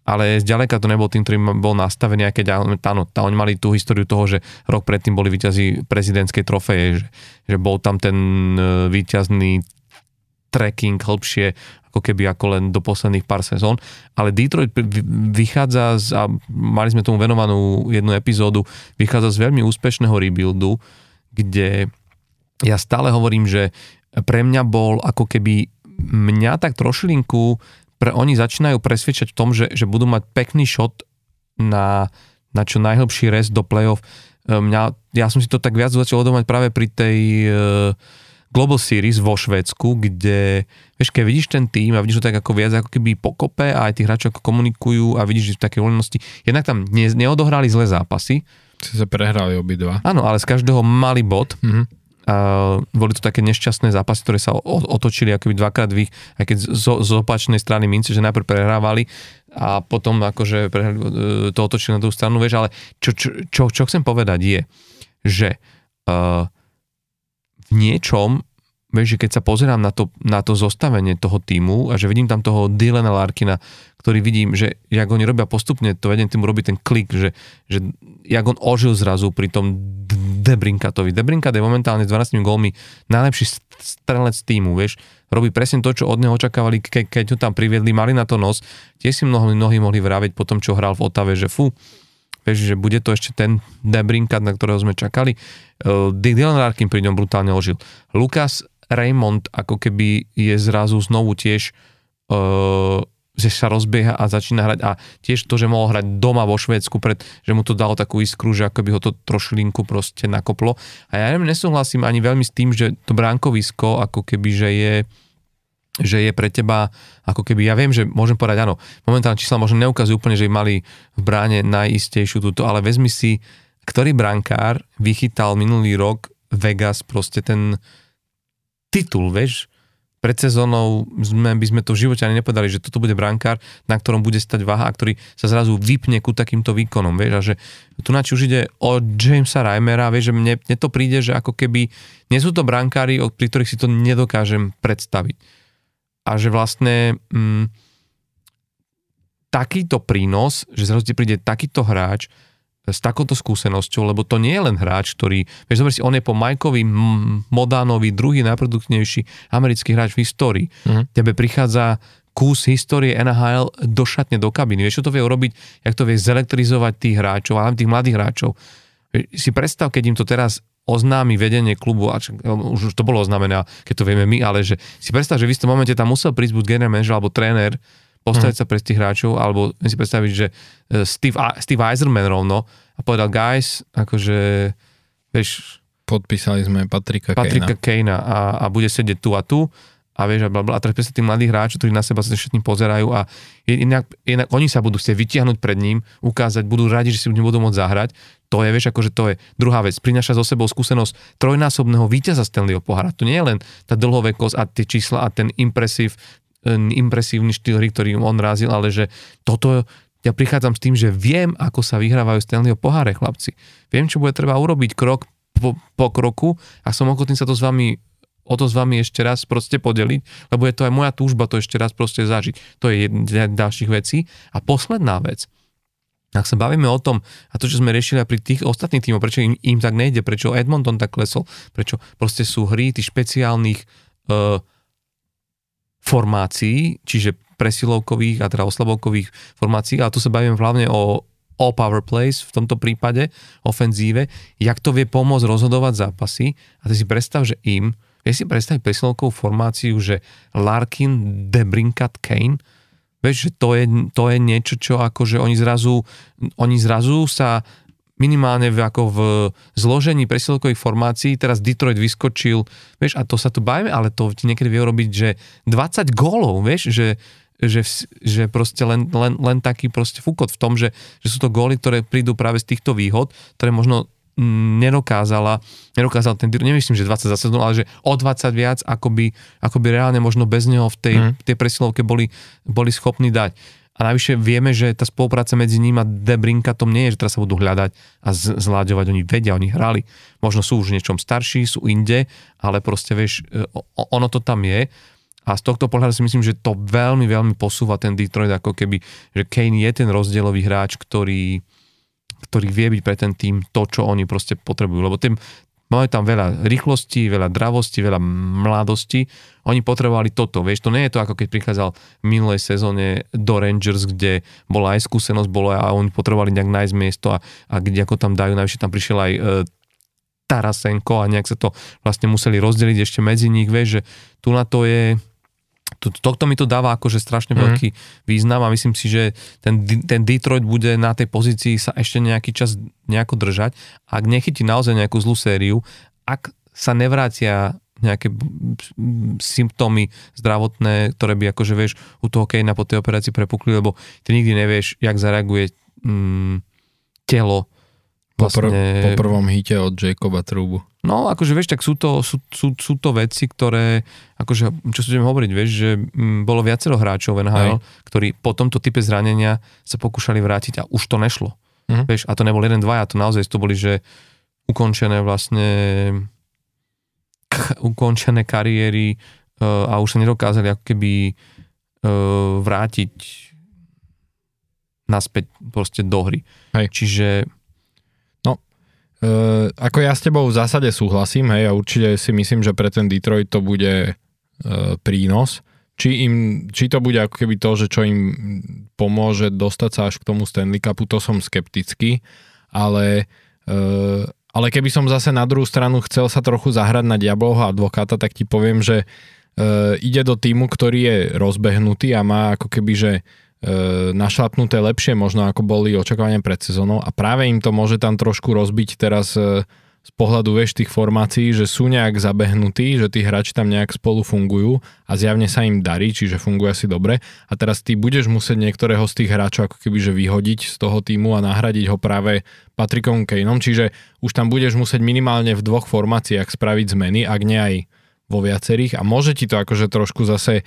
ale zďaleka to nebol tým, ktorý bol nastavený, aj áno, oni mali tú históriu toho, že rok predtým boli výťazí prezidentskej trofeje, že, že bol tam ten e, výťazný trekking hĺbšie, ako keby ako len do posledných pár sezón. Ale Detroit vychádza z, a mali sme tomu venovanú jednu epizódu, vychádza z veľmi úspešného rebuildu, kde ja stále hovorím, že pre mňa bol ako keby mňa tak trošilinku pre oni začínajú presvedčať v tom, že, že budú mať pekný shot na, na čo najhlbší rest do playoff. E, mňa, ja som si to tak viac začal odomať práve pri tej uh, Global Series vo Švédsku, kde, vieš, keď vidíš ten tým a vidíš to tak ako viac ako keby pokope a aj tí hráči ako komunikujú a vidíš, že v takej voľnosti, jednak tam ne, neodohrali zlé zápasy. sa prehrali obidva. Áno, ale z každého mali bod. Mm-hmm Boli to také nešťastné zápasy, ktoré sa otočili akoby dvakrát v ich, aj keď zo, z opačnej strany mince, že najprv prehrávali a potom akože prehrali, uh, to otočili na tú stranu, vieš, ale čo, čo, čo, čo chcem povedať je, že uh, v niečom vieš, že keď sa pozerám na to, na to zostavenie toho týmu a že vidím tam toho Dylana Larkina, ktorý vidím, že jak oni robia postupne, to vedem týmu robí ten klik, že, že jak on ožil zrazu pri tom Debrinkatovi. Debrinkat je momentálne s 12 gólmi najlepší strelec týmu, vieš. Robí presne to, čo od neho očakávali, ke, keď ho tam priviedli, mali na to nos. Tie si mnohí, mnohí mohli vraviť po tom, čo hral v Otave, že fú, Vieš, že bude to ešte ten Debrinkat, na ktorého sme čakali. Uh, Dylan Larkin pri ňom brutálne ožil. Lukas Raymond ako keby je zrazu znovu tiež uh, že sa rozbieha a začína hrať a tiež to, že mohol hrať doma vo Švédsku, pred, že mu to dalo takú iskru, že ako by ho to trošilinku proste nakoplo. A ja neviem, nesúhlasím ani veľmi s tým, že to bránkovisko ako keby, že je že je pre teba, ako keby, ja viem, že môžem povedať, áno, momentálne čísla možno neukazujú úplne, že mali v bráne najistejšiu túto, ale vezmi si, ktorý brankár vychytal minulý rok Vegas proste ten titul, vieš, pred sezónou sme, by sme to v živote ani nepovedali, že toto bude brankár, na ktorom bude stať váha a ktorý sa zrazu vypne ku takýmto výkonom, vieš, a že tu na už ide o Jamesa Reimera, vieš, že mne, mne to príde, že ako keby, nie sú to brankári, pri ktorých si to nedokážem predstaviť. A že vlastne mm, takýto prínos, že zrazu ti príde takýto hráč, s takouto skúsenosťou, lebo to nie je len hráč, ktorý, vieš, zober si, on je po Majkovi Modánovi druhý najproduktívnejší americký hráč v histórii. Uh-huh. Tebe prichádza kus histórie NHL do šatne, do kabiny. Vieš, čo to vie urobiť, jak to vie zelektrizovať tých hráčov, ale tých mladých hráčov. Si predstav, keď im to teraz oznámi vedenie klubu, a čo, už to bolo oznámené, keď to vieme my, ale že si predstav, že v istom momente tam musel prísť buď generál manažer alebo tréner, postaviť mm. sa pre tých hráčov, alebo si predstaviť, že e, Steve, Steve Eiserman rovno a povedal, guys, akože, vieš... Podpísali sme Patrika, Patrika Kejna a, a bude sedieť tu a tu a vieš, a, bla, a teraz sa tí mladí hráči, ktorí na seba sa všetkým pozerajú a inak, inak oni sa budú chcieť vytiahnuť pred ním, ukázať, budú radi, že si budú môcť zahrať. To je, vieš, akože to je druhá vec. Prináša so sebou skúsenosť trojnásobného víťaza Stanleyho pohára. To nie je len tá dlhovekosť a tie čísla a ten impresív impresívny štýl hry, ktorý on razil, ale že toto, ja prichádzam s tým, že viem, ako sa vyhrávajú Stanleyho poháre, chlapci. Viem, čo bude treba urobiť krok po, po kroku a som ochotný sa to s vami o to s vami ešte raz proste podeliť, lebo je to aj moja túžba to ešte raz proste zažiť. To je jedna z ďalších vecí. A posledná vec, ak sa bavíme o tom, a to, čo sme riešili pri tých ostatných tímoch, prečo im, im tak nejde, prečo Edmonton tak klesol, prečo proste sú hry tých špeciálnych uh, formácií, čiže presilovkových a teda oslabovkových formácií, a tu sa bavím hlavne o all power plays v tomto prípade, ofenzíve, jak to vie pomôcť rozhodovať zápasy? A ty si predstav, že im, vie si predstaviť presilovkovú formáciu, že Larkin, Debrinkat, Kane, vieš, že to je, to je niečo, čo akože oni zrazu, oni zrazu sa minimálne v, ako v zložení presilovkových formácií, teraz Detroit vyskočil, vieš, a to sa tu bavíme, ale to ti niekedy vie robiť, že 20 gólov, vieš, že, že, že proste len, len, len taký proste fúkot v tom, že, že sú to góly, ktoré prídu práve z týchto výhod, ktoré možno nedokázala, nedokázal ten nemyslím, že 20 za sezónu, ale že o 20 viac, ako by, ako by reálne možno bez neho v tej, mm. tej presilovke boli, boli schopní dať. A najvyššie vieme, že tá spolupráca medzi ním a Debrinkatom nie je, že teraz sa budú hľadať a zláďovať. Oni vedia, oni hrali. Možno sú už niečom starší, sú inde, ale proste vieš, e, ono to tam je. A z tohto pohľadu si myslím, že to veľmi, veľmi posúva ten Detroit, ako keby, že Kane je ten rozdielový hráč, ktorý, ktorý vie byť pre ten tým to, čo oni proste potrebujú. Lebo tým, Máme tam veľa rýchlosti, veľa dravosti, veľa mladosti. Oni potrebovali toto, vieš, to nie je to ako keď prichádzal v minulej sezóne do Rangers, kde bola aj skúsenosť, bolo a oni potrebovali nejak nájsť miesto a, a kde ako tam dajú, najvyššie tam prišiel aj e, Tarasenko a nejak sa to vlastne museli rozdeliť ešte medzi nich, vieš, že tu na to je to, tohto mi to dáva akože strašne mm. veľký význam a myslím si, že ten, ten Detroit bude na tej pozícii sa ešte nejaký čas nejako držať. Ak nechytí naozaj nejakú zlú sériu, ak sa nevrátia nejaké symptómy zdravotné, ktoré by akože vieš u toho Kejna po tej operácii prepukli, lebo ty nikdy nevieš, jak zareaguje mm, telo vlastne... Po, pr- po prvom hite od Jacoba Trubu. No, akože vieš, tak sú to, sú, sú, sú to veci, ktoré, akože, čo si idem hovoriť, vieš, že m, mm, bolo viacero hráčov v NHL, Aj. ktorí po tomto type zranenia sa pokúšali vrátiť a už to nešlo. Uh-huh. Vieš, a to nebol jeden, dvaja, to naozaj to boli, že ukončené vlastne k, ukončené kariéry uh, a už sa nedokázali ako keby uh, vrátiť naspäť proste do hry. Hej. Čiže Uh, ako ja s tebou v zásade súhlasím, hej, a určite si myslím, že pre ten Detroit to bude uh, prínos. či, im, či to bude ako keby to, že čo im pomôže dostať sa až k tomu Stanley Cupu, to som skeptický, ale, e, ale keby som zase na druhú stranu chcel sa trochu zahrať na diablovho advokáta, tak ti poviem, že e, ide do týmu, ktorý je rozbehnutý a má ako keby, že e, našlapnuté lepšie možno ako boli očakávania pred sezónou a práve im to môže tam trošku rozbiť teraz e, z pohľadu vieš tých formácií, že sú nejak zabehnutí, že tí hráči tam nejak spolu fungujú a zjavne sa im darí, čiže funguje asi dobre. A teraz ty budeš musieť niektorého z tých hráčov ako keby že vyhodiť z toho týmu a nahradiť ho práve Patrickom Kaneom, čiže už tam budeš musieť minimálne v dvoch formáciách spraviť zmeny, ak nie aj vo viacerých a môže ti to akože trošku zase e,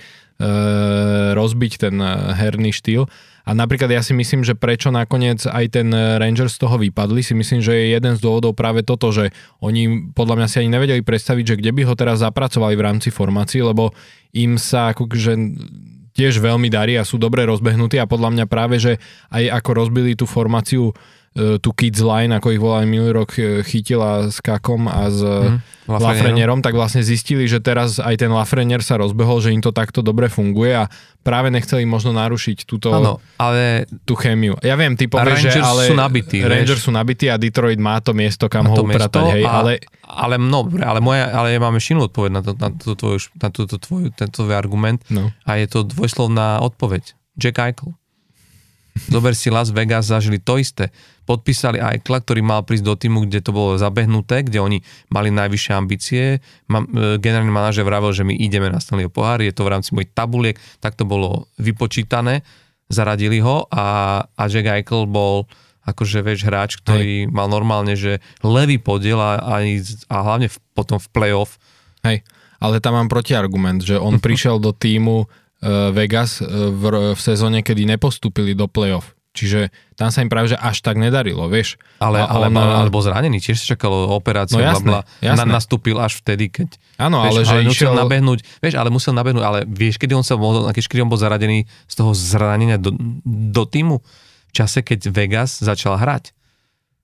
rozbiť ten e, herný štýl. A napríklad ja si myslím, že prečo nakoniec aj ten Rangers z toho vypadli, si myslím, že je jeden z dôvodov práve toto, že oni podľa mňa si ani nevedeli predstaviť, že kde by ho teraz zapracovali v rámci formácií, lebo im sa akože tiež veľmi darí a sú dobre rozbehnutí a podľa mňa práve, že aj ako rozbili tú formáciu E, tu Kids Line, ako ich volali minulý rok, e, chytila s Kakom a s mm, Lafrenierom, tak vlastne zistili, že teraz aj ten Lafrenier sa rozbehol, že im to takto dobre funguje a práve nechceli možno narušiť túto ano, ale tú chémiu. Ja viem, ty povieš, že ale sú nabití, Rangers vieš? sú nabití a Detroit má to miesto, kam ho upratať, hej, a, ale... Ale, no, ale, moja, ale ja mám ešte inú odpoveď na, to, na, to, tvoju, na túto tvoju, tento tvoj argument no. a je to dvojslovná odpoveď. Jack Eichel. Zober si Las Vegas, zažili to isté podpísali Aikla, ktorý mal prísť do týmu, kde to bolo zabehnuté, kde oni mali najvyššie ambície. E, generálny manažer vravel, že my ideme na Stanleyho pohár, je to v rámci mojich tabuliek, tak to bolo vypočítané, zaradili ho a, a Jack Eichel bol akože vieš hráč, ktorý Hej. mal normálne, že levý podiel a, a, a hlavne v, potom v playoff. Hej, ale tam mám protiargument, že on prišiel do týmu Vegas uh, v, v sezóne, kedy nepostúpili do playoff. Čiže tam sa im práve že až tak nedarilo, vieš. Ale, ale, on, ale bol zranený, tiež sa čakalo operácia, no jasné, bla, bla. Jasné. Na, nastúpil až vtedy, keď... Áno, ale že ale išiel... nabehnúť, vieš, ale musel nabehnúť, ale vieš, kedy on sa bol, kedy on bol zaradený z toho zranenia do, do týmu? V čase, keď Vegas začal hrať.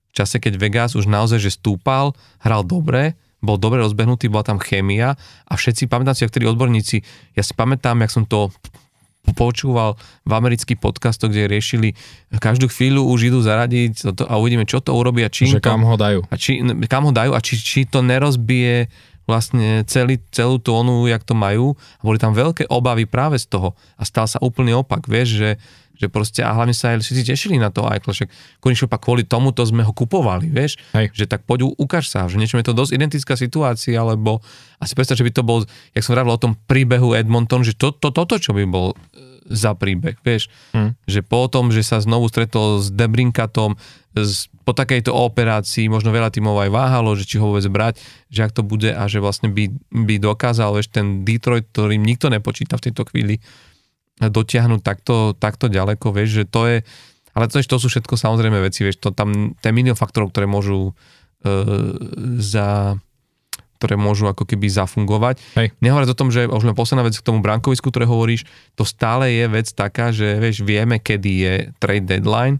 V čase, keď Vegas už naozaj, že stúpal, hral dobre, bol dobre rozbehnutý, bola tam chémia a všetci, pamätám si, ktorí odborníci, ja si pamätám, jak som to počúval v amerických podcastoch, kde riešili každú chvíľu už idú zaradiť a uvidíme, čo to urobia. Čím že kam ho dajú. A či, kam ho dajú a či, či to nerozbije vlastne celý, celú tú onu, jak to majú. A boli tam veľké obavy práve z toho. A stal sa úplný opak, vieš, že, že proste, a hlavne sa aj všetci tešili na to Eichel, však konečne pak kvôli tomuto sme ho kupovali, vieš, Hej. že tak poď ukáž sa, že niečo je to dosť identická situácia, alebo asi predstav, že by to bol, jak som vravil o tom príbehu Edmonton, že to, to, toto, čo by bol za príbeh, vieš. Hmm. Že po tom, že sa znovu stretol s Debrinkatom, z, po takejto operácii možno veľa tímov aj váhalo, že či ho vôbec brať, že ak to bude a že vlastne by, by dokázal, vieš, ten Detroit, ktorým nikto nepočíta v tejto chvíli, dotiahnuť takto, takto ďaleko, vieš, že to je, ale to, to sú všetko samozrejme veci, vieš, to tam, ten milión faktorov, ktoré môžu e, za ktoré môžu ako keby zafungovať. Hej. Nehovoriac o tom, že už len posledná vec k tomu brankovisku, ktoré hovoríš, to stále je vec taká, že vieš, vieme, kedy je trade deadline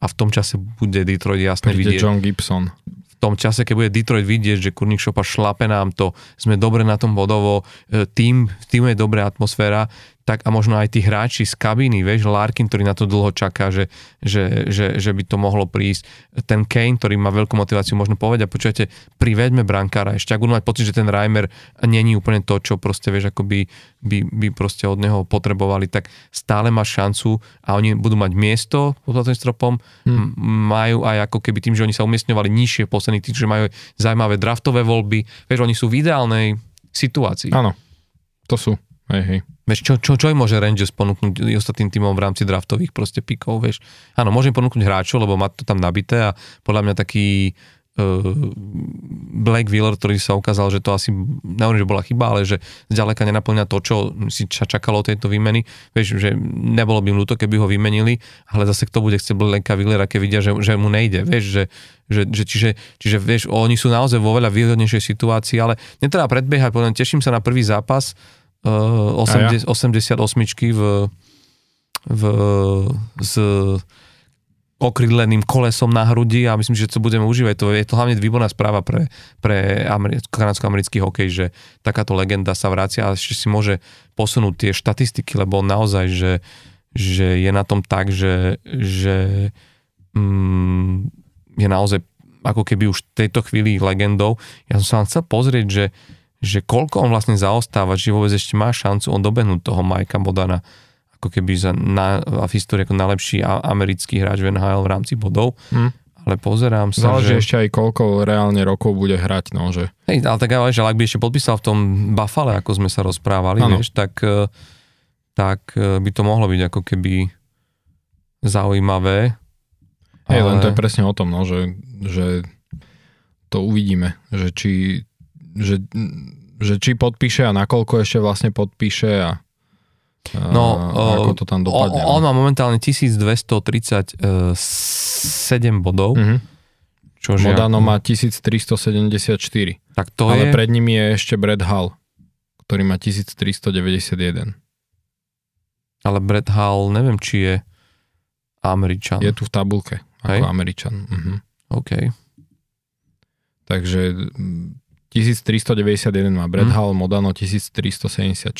a v tom čase bude Detroit jasne Príde vidieť. John Gibson. V tom čase, keď bude Detroit vidieť, že Kurník Šopa šlape nám to, sme dobre na tom bodovo, e, tým, tým je dobrá atmosféra, tak a možno aj tí hráči z kabíny, vieš, Larkin, ktorý na to dlho čaká, že, že, že, že by to mohlo prísť. Ten Kane, ktorý má veľkú motiváciu, možno povedať, počujete, privedme brankára, ešte ak budú mať pocit, že ten Reimer není úplne to, čo proste, vieš, ako by, by, by proste od neho potrebovali, tak stále má šancu a oni budú mať miesto pod tým stropom, hmm. majú aj ako keby tým, že oni sa umiestňovali nižšie v posledných tým, že majú zaujímavé draftové voľby, vieš, oni sú v ideálnej situácii. Áno, to sú. Hej, hej. Vieš, čo, čo, čo im môže Rangers ponúknuť ostatným týmom v rámci draftových proste pikov, vieš. Áno, môžem ponúknuť hráčov, lebo má to tam nabité a podľa mňa taký uh, Black Wheeler, ktorý sa ukázal, že to asi, nehovorím, že bola chyba, ale že zďaleka nenaplňa to, čo si čakalo od tejto výmeny. Vieš, že nebolo by im ľúto, keby ho vymenili, ale zase kto bude chcieť Blacka Wheelera, keď vidia, že, že mu nejde, vieš, že, že, že čiže, čiže vieš, oni sú naozaj vo veľa výhodnejšej situácii, ale netreba predbiehať, poviem, teším sa na prvý zápas, 80, ja? 88 v, v, z okrydleným kolesom na hrudi a myslím, že to budeme užívať. To je to hlavne výborná správa pre, pre kanadsko-americký hokej, že takáto legenda sa vracia a ešte si môže posunúť tie štatistiky, lebo naozaj, že, že je na tom tak, že, že mm, je naozaj ako keby už v tejto chvíli legendou. Ja som sa vám chcel pozrieť, že, že koľko on vlastne zaostáva, že vôbec ešte má šancu on dobehnúť toho Majka Bodana ako keby za na, v histórii ako najlepší americký hráč v NHL v rámci bodov. Hmm. Ale pozerám sa, Záleží že... ešte aj koľko reálne rokov bude hrať, no, že... Hej, ale tak ale, že ak by ešte podpísal v tom Buffalo, ako sme sa rozprávali, ano. vieš, tak, e, tak e, by to mohlo byť ako keby zaujímavé. Hej, ale... len to je presne o tom, no, že, že to uvidíme, že či, že, že či podpíše a nakoľko ešte vlastne podpíše a No, ako to tam dopadne. On, on no? má momentálne 1237 bodov. Mm-hmm. Čože Modano ako... má 1374. Tak to Ale je... pred nimi je ešte Brad Hall, ktorý má 1391. Ale Brad Hall, neviem, či je Američan. Je tu v tabulke ako Hej? Američan. Mhm. OK. Takže 1391 má Brad mm. Hall, Modano 1374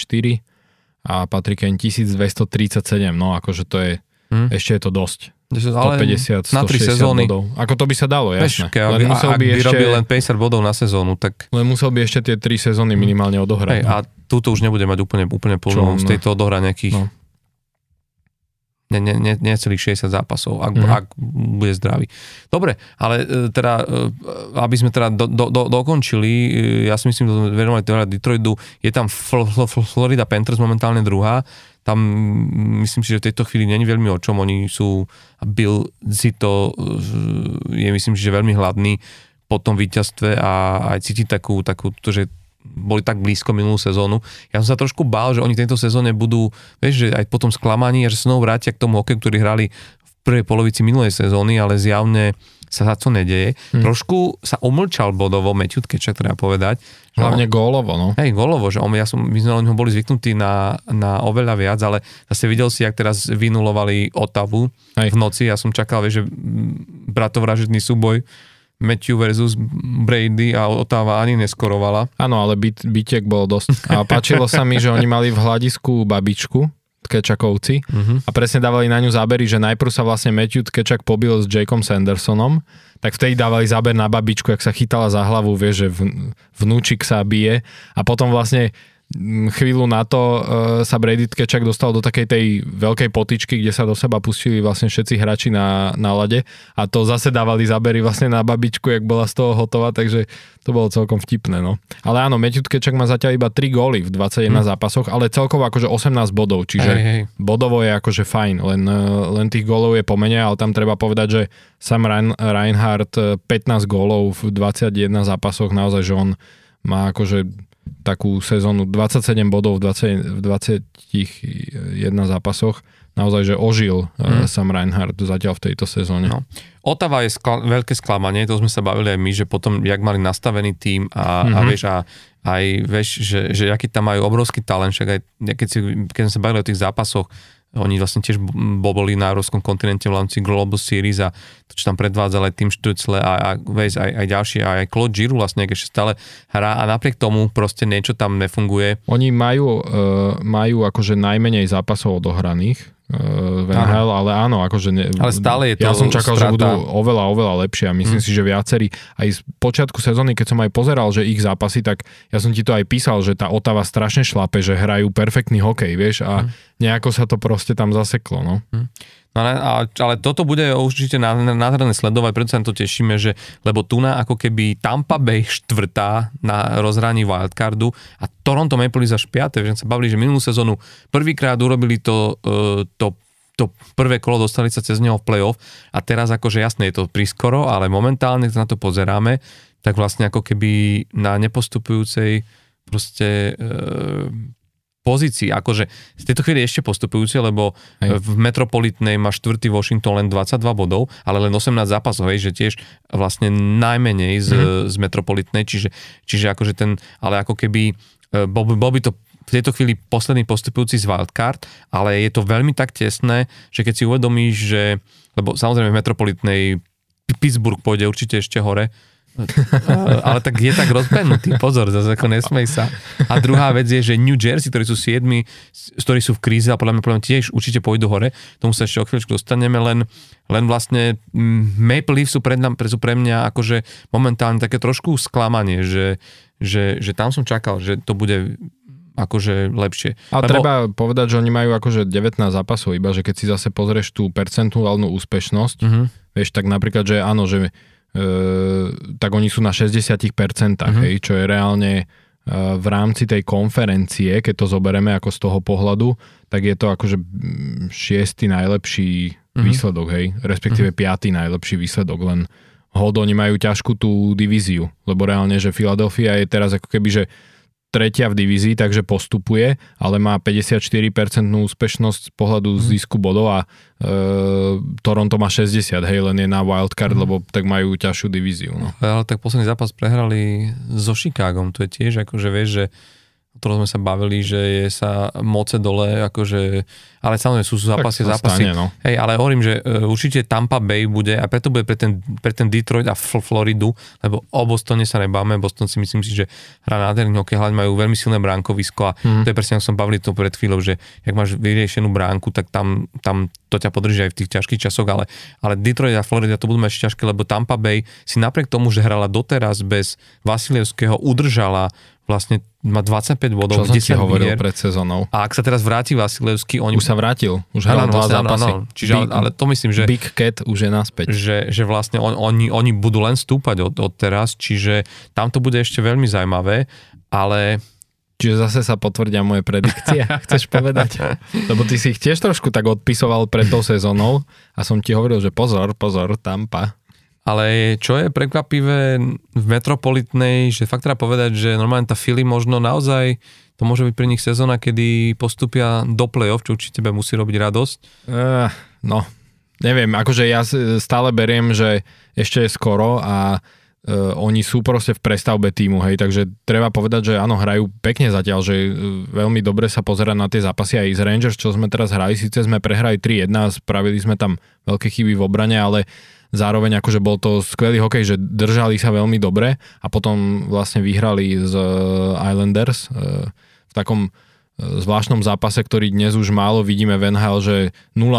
a Patrick Kane 1237, no akože to je, hmm. ešte je to dosť. 150, 160 na 3 sezóny. bodov. Ako to by sa dalo, jasné. Veš, len musel ak by, by ešte, len 50 bodov na sezónu, tak... Len musel by ešte tie 3 sezóny hm. minimálne odohrať. Hej, no. A túto už nebude mať úplne, úplne plnú z tejto odohra nejakých no ne, ne, ne, ne celých 60 zápasov, ak, mm. ak bude zdravý. Dobre, ale e, teda, e, aby sme teda do, do, do, dokončili, e, ja si myslím, že venovali teda Detroitu, je tam Florida Panthers momentálne druhá, tam myslím si, že v tejto chvíli není veľmi o čom, oni sú, Bill Zito je myslím, že veľmi hladný po tom víťazstve a aj cíti takú, takú to, že boli tak blízko minulú sezónu. Ja som sa trošku bál, že oni tejto sezóne budú, vieš, že aj potom sklamaní a že sa znovu vrátia k tomu hokeju, ktorý hrali v prvej polovici minulej sezóny, ale zjavne sa za to nedeje. Hmm. Trošku sa omlčal bodovo Matthew Tkečak, treba povedať. Hlavne no, gólovo, no. Hej, gólovo, že on, ja som, my sme od neho boli zvyknutí na, na oveľa viac, ale zase videl si, jak teraz vynulovali Otavu Hej. v noci. Ja som čakal, vieš, že bratovražedný súboj Matthew versus Brady a Otáva ani neskorovala. Áno, ale byt, bytiek bol dosť. A páčilo sa mi, že oni mali v hľadisku babičku, Tkečakovci uh-huh. a presne dávali na ňu zábery, že najprv sa vlastne Matthew Tkečak pobil s Jakeom Sandersonom, tak vtedy dávali záber na babičku, ak sa chytala za hlavu, vie, že vnúčik sa bije a potom vlastne chvíľu na to uh, sa Brady Tkečak dostal do takej tej veľkej potičky, kde sa do seba pustili vlastne všetci hráči na, na lade a to zase dávali zábery vlastne na babičku, jak bola z toho hotová, takže to bolo celkom vtipné. No. Ale áno, Matthew Tkečak má zatiaľ iba 3 góly v 21 hmm. zápasoch, ale celkovo akože 18 bodov, čiže hej, hej. bodovo je akože fajn, len, e, len tých gólov je pomene, ale tam treba povedať, že Sam Reinhardt 15 gólov v 21 zápasoch, naozaj, že on má akože takú sezónu 27 bodov v, 20, v 21 zápasoch. Naozaj, že ožil mm. Sam Reinhardt zatiaľ v tejto sezóne. No. Otava je skla- veľké sklamanie, to sme sa bavili aj my, že potom, jak mali nastavený tým a, mm-hmm. a mhm. vieš, a aj vieš, že, že aký tam majú obrovský talent, však aj keď, si, keď sme sa bavili o tých zápasoch, oni vlastne tiež boli na európskom kontinente v rámci Global Series a to, čo tam predvádzali aj tým Štucle a, a aj, aj ďalší, aj Claude Giroux vlastne ešte stále hrá a napriek tomu proste niečo tam nefunguje. Oni majú, uh, majú akože najmenej zápasov odohraných v NHL, ale áno, akože... Ne, ale stále je to Ja som čakal, strata. že budú oveľa, oveľa lepšie a myslím hmm. si, že viacerí, aj z počiatku sezóny, keď som aj pozeral, že ich zápasy, tak ja som ti to aj písal, že tá Otava strašne šlape, že hrajú perfektný hokej, vieš, a hmm. nejako sa to proste tam zaseklo, no. Hmm. No, ale, ale toto bude určite nádherné sledovať, preto sa to tešíme, že, lebo tu na ako keby Tampa Bay štvrtá na rozhraní wildcardu a Toronto Maple Leafs až piaté, že sa bavili, že minulú sezónu prvýkrát urobili to, e, to to prvé kolo dostali sa cez neho v playoff a teraz akože jasné je to prískoro, ale momentálne, keď na to pozeráme, tak vlastne ako keby na nepostupujúcej proste e, pozícii, akože z tejto chvíli ešte postupujúci, lebo hej. v Metropolitnej má štvrtý Washington len 22 bodov, ale len 18 zápasov, hej, že tiež vlastne najmenej z, mm. z Metropolitnej, čiže, čiže akože ten, ale ako keby, e, bol, bol by to v tejto chvíli posledný postupujúci z wildcard, ale je to veľmi tak tesné, že keď si uvedomíš, že, lebo samozrejme v metropolitnej Pittsburgh pôjde určite ešte hore, ale tak je tak rozbenutý, pozor, zase ako nesmej sa. A druhá vec je, že New Jersey, ktorí sú siedmi, ktorí sú v kríze a podľa mňa, podľa mňa tiež určite pôjdu hore, tomu sa ešte o chvíľučku dostaneme, len, len vlastne mm, Maple Leafs sú pre, sú pre mňa akože momentálne také trošku sklamanie, že, že, že tam som čakal, že to bude akože lepšie. Ale Lebo... treba povedať, že oni majú akože 19 zápasov, iba že keď si zase pozrieš tú percentuálnu úspešnosť, uh-huh. vieš, tak napríklad, že áno, že tak oni sú na 60%, uh-huh. hej, čo je reálne e, v rámci tej konferencie, keď to zoberieme ako z toho pohľadu, tak je to akože šiestý najlepší uh-huh. výsledok, hej, respektíve uh-huh. piatý najlepší výsledok, len hod oni majú ťažkú tú divíziu, lebo reálne, že Philadelphia je teraz ako keby, že tretia v divízii, takže postupuje, ale má 54% úspešnosť z pohľadu mm. zisku bodov a e, Toronto má 60, hej, len je na wildcard, mm. lebo tak majú ťažšiu divíziu. No. Ale tak posledný zápas prehrali so Chicagom, to je tiež akože vieš, že o ktorom sme sa bavili, že je sa moce dole, akože, ale samozrejme sú, sú zápasy, zápasy. Stane, no. Hej, ale hovorím, že uh, určite Tampa Bay bude a preto bude pre ten, pre ten Detroit a Floridu, lebo o Bostone sa nebáme, Boston si myslím si, že hrá nádherný hokej, hľaď majú veľmi silné bránkovisko a mm. to je presne, ako som bavili to pred chvíľou, že ak máš vyriešenú bránku, tak tam, tam to ťa podrží aj v tých ťažkých časoch, ale, ale Detroit a Florida to budú mať ešte ťažké, lebo Tampa Bay si napriek tomu, že hrala doteraz bez Vasilievského, udržala vlastne má 25 bodov. Čo som ti hovoril hier. pred sezónou. A ak sa teraz vráti Vasilevský, oni... Už sa vrátil, už hral dva vlastne, zápasy. Áno, čiže, Big, ale, to myslím, že... Big Cat už je naspäť. Že, že vlastne on, oni, oni budú len stúpať od, od teraz, čiže tam to bude ešte veľmi zaujímavé, ale... Čiže zase sa potvrdia moje predikcie, chceš povedať? Lebo ty si ich tiež trošku tak odpisoval pred tou sezónou a som ti hovoril, že pozor, pozor, Tampa. Ale čo je prekvapivé v Metropolitnej, že fakt treba povedať, že normálne tá Philly možno naozaj to môže byť pre nich sezóna, kedy postupia do play-off, čo určite tebe musí robiť radosť. Uh, no, neviem, akože ja stále beriem, že ešte je skoro a uh, oni sú proste v prestavbe týmu, hej, takže treba povedať, že áno, hrajú pekne zatiaľ, že uh, veľmi dobre sa pozerá na tie zápasy aj z Rangers, čo sme teraz hrali, síce sme prehrali 3-1 a spravili sme tam veľké chyby v obrane, ale zároveň akože bol to skvelý hokej, že držali sa veľmi dobre a potom vlastne vyhrali z eh, Islanders eh, v takom eh, zvláštnom zápase, ktorý dnes už málo vidíme v NHL, že 0-0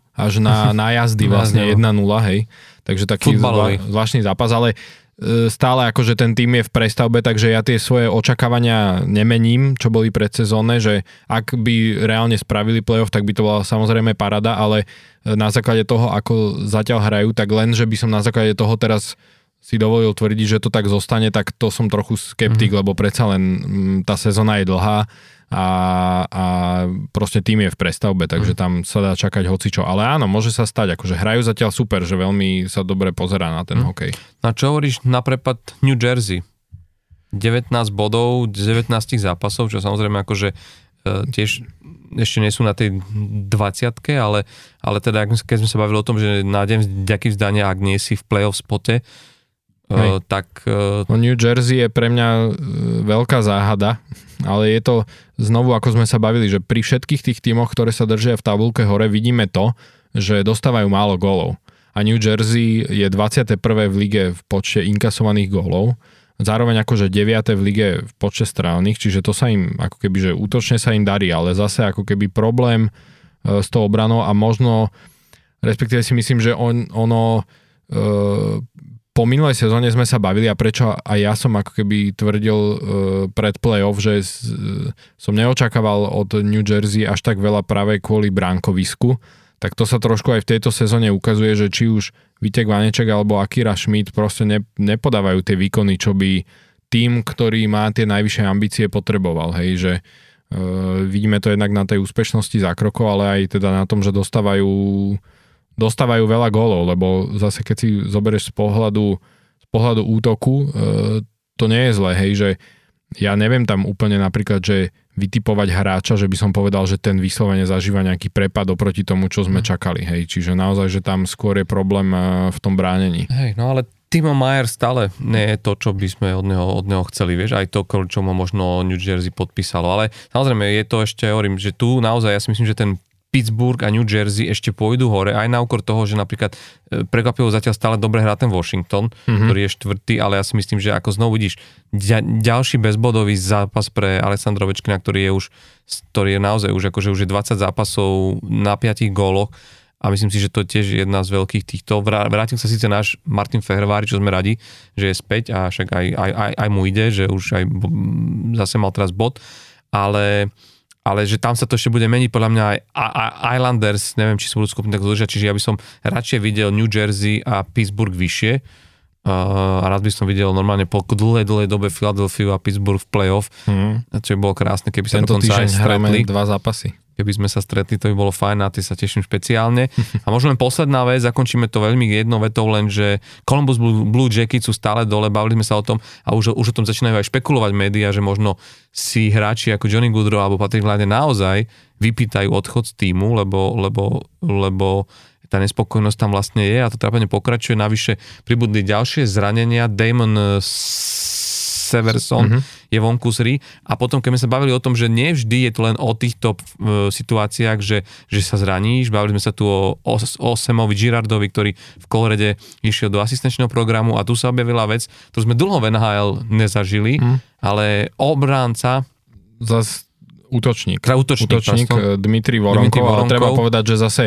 až na nájazdy vlastne 1-0, hej. Takže taký zvlá, zvláštny zápas, ale E, stále akože ten tým je v prestavbe, takže ja tie svoje očakávania nemením, čo boli predsezónne, že ak by reálne spravili playoff, tak by to bola samozrejme parada, ale e, na základe toho, ako zatiaľ hrajú, tak len, že by som na základe toho teraz si dovolil tvrdiť, že to tak zostane, tak to som trochu skeptik, mm. lebo predsa len mm, tá sezóna je dlhá a, a proste tým je v prestavbe, takže mm. tam sa dá čakať hocičo. Ale áno, môže sa stať, akože hrajú zatiaľ super, že veľmi sa dobre pozerá na ten mm. hokej. Na čo hovoríš na prepad New Jersey? 19 bodov, 19 zápasov, čo samozrejme akože e, tiež ešte nie sú na tej 20 ale, ale teda keď sme sa bavili o tom, že nájdem ďaký vzdania, ak nie si v playoff spote, Uh, tak... Uh, no New Jersey je pre mňa uh, veľká záhada, ale je to znovu, ako sme sa bavili, že pri všetkých tých tímoch, ktoré sa držia v tabulke hore, vidíme to, že dostávajú málo gólov. A New Jersey je 21. v lige v počte inkasovaných gólov, zároveň akože 9. v lige v počte strelných, čiže to sa im, ako keby, že útočne sa im darí, ale zase ako keby problém s tou obranou a možno, respektíve si myslím, že on, ono po minulej sezóne sme sa bavili a prečo aj ja som ako keby tvrdil uh, pred playoff, že z, uh, som neočakával od New Jersey až tak veľa práve kvôli bránkovisku, tak to sa trošku aj v tejto sezóne ukazuje, že či už Vitek Vaneček alebo Akira Schmidt proste ne, nepodávajú tie výkony, čo by tým, ktorý má tie najvyššie ambície potreboval, hej, že uh, vidíme to jednak na tej úspešnosti zákrokov, ale aj teda na tom, že dostávajú dostávajú veľa gólov, lebo zase keď si zoberieš z pohľadu, z pohľadu útoku, e, to nie je zlé, hej, že ja neviem tam úplne napríklad, že vytipovať hráča, že by som povedal, že ten vyslovene zažíva nejaký prepad oproti tomu, čo sme mhm. čakali, hej, čiže naozaj, že tam skôr je problém e, v tom bránení. Hej, no ale Timo Mayer stále nie je to, čo by sme od neho, od neho chceli, vieš, aj to, čo mu možno New Jersey podpísalo, ale samozrejme je to ešte, hovorím, že tu naozaj ja si myslím, že ten Pittsburgh a New Jersey ešte pôjdu hore, aj na úkor toho, že napríklad e, prekvapivo zatiaľ stále dobre hrá ten Washington, mm-hmm. ktorý je štvrtý, ale ja si myslím, že ako znovu vidíš, ďalší bezbodový zápas pre Alessandro Večkina, ktorý je už, ktorý je naozaj už akože už je 20 zápasov na 5 góloch a myslím si, že to je tiež jedna z veľkých týchto. Vrátil sa síce náš Martin Fehrvári, čo sme radi, že je späť a však aj, aj, aj, aj mu ide, že už aj zase mal teraz bod, ale ale že tam sa to ešte bude meniť, podľa mňa aj Islanders, neviem, či sa budú schopní tak udržať, čiže ja by som radšej videl New Jersey a Pittsburgh vyššie, Uh, a rád by som videl normálne po dlhej, dlhej dobe Philadelphia a Pittsburgh v playoff, mm. čo by bolo krásne, keby sa Tento dokonca aj stretli. dva zápasy. Keby sme sa stretli, to by bolo fajn, a ty sa teším špeciálne. A možno len posledná vec, zakončíme to veľmi jednou vetou, len že Columbus Blue, Blue Jackets sú stále dole, bavili sme sa o tom a už, už o tom začínajú aj špekulovať médiá, že možno si hráči ako Johnny Goodrow alebo Patrick Lade naozaj vypýtajú odchod z týmu, lebo, lebo, lebo tá nespokojnosť tam vlastne je a to trápenie pokračuje. Navyše pribudli ďalšie zranenia. Damon Severson mm-hmm. je vonku z hry. A potom, keď sme sa bavili o tom, že nie vždy je to len o týchto uh, situáciách, že, že sa zraníš, bavili sme sa tu o, o, o Semovi Girardovi, ktorý v Kolorede išiel do asistenčného programu a tu sa objavila vec, ktorú sme dlho v NHL nezažili, mm. ale obránca Zas útočník. Útočník, útočník eh, Dmitri Voronkov, Dmitri Voronkov. Ale treba povedať, že zase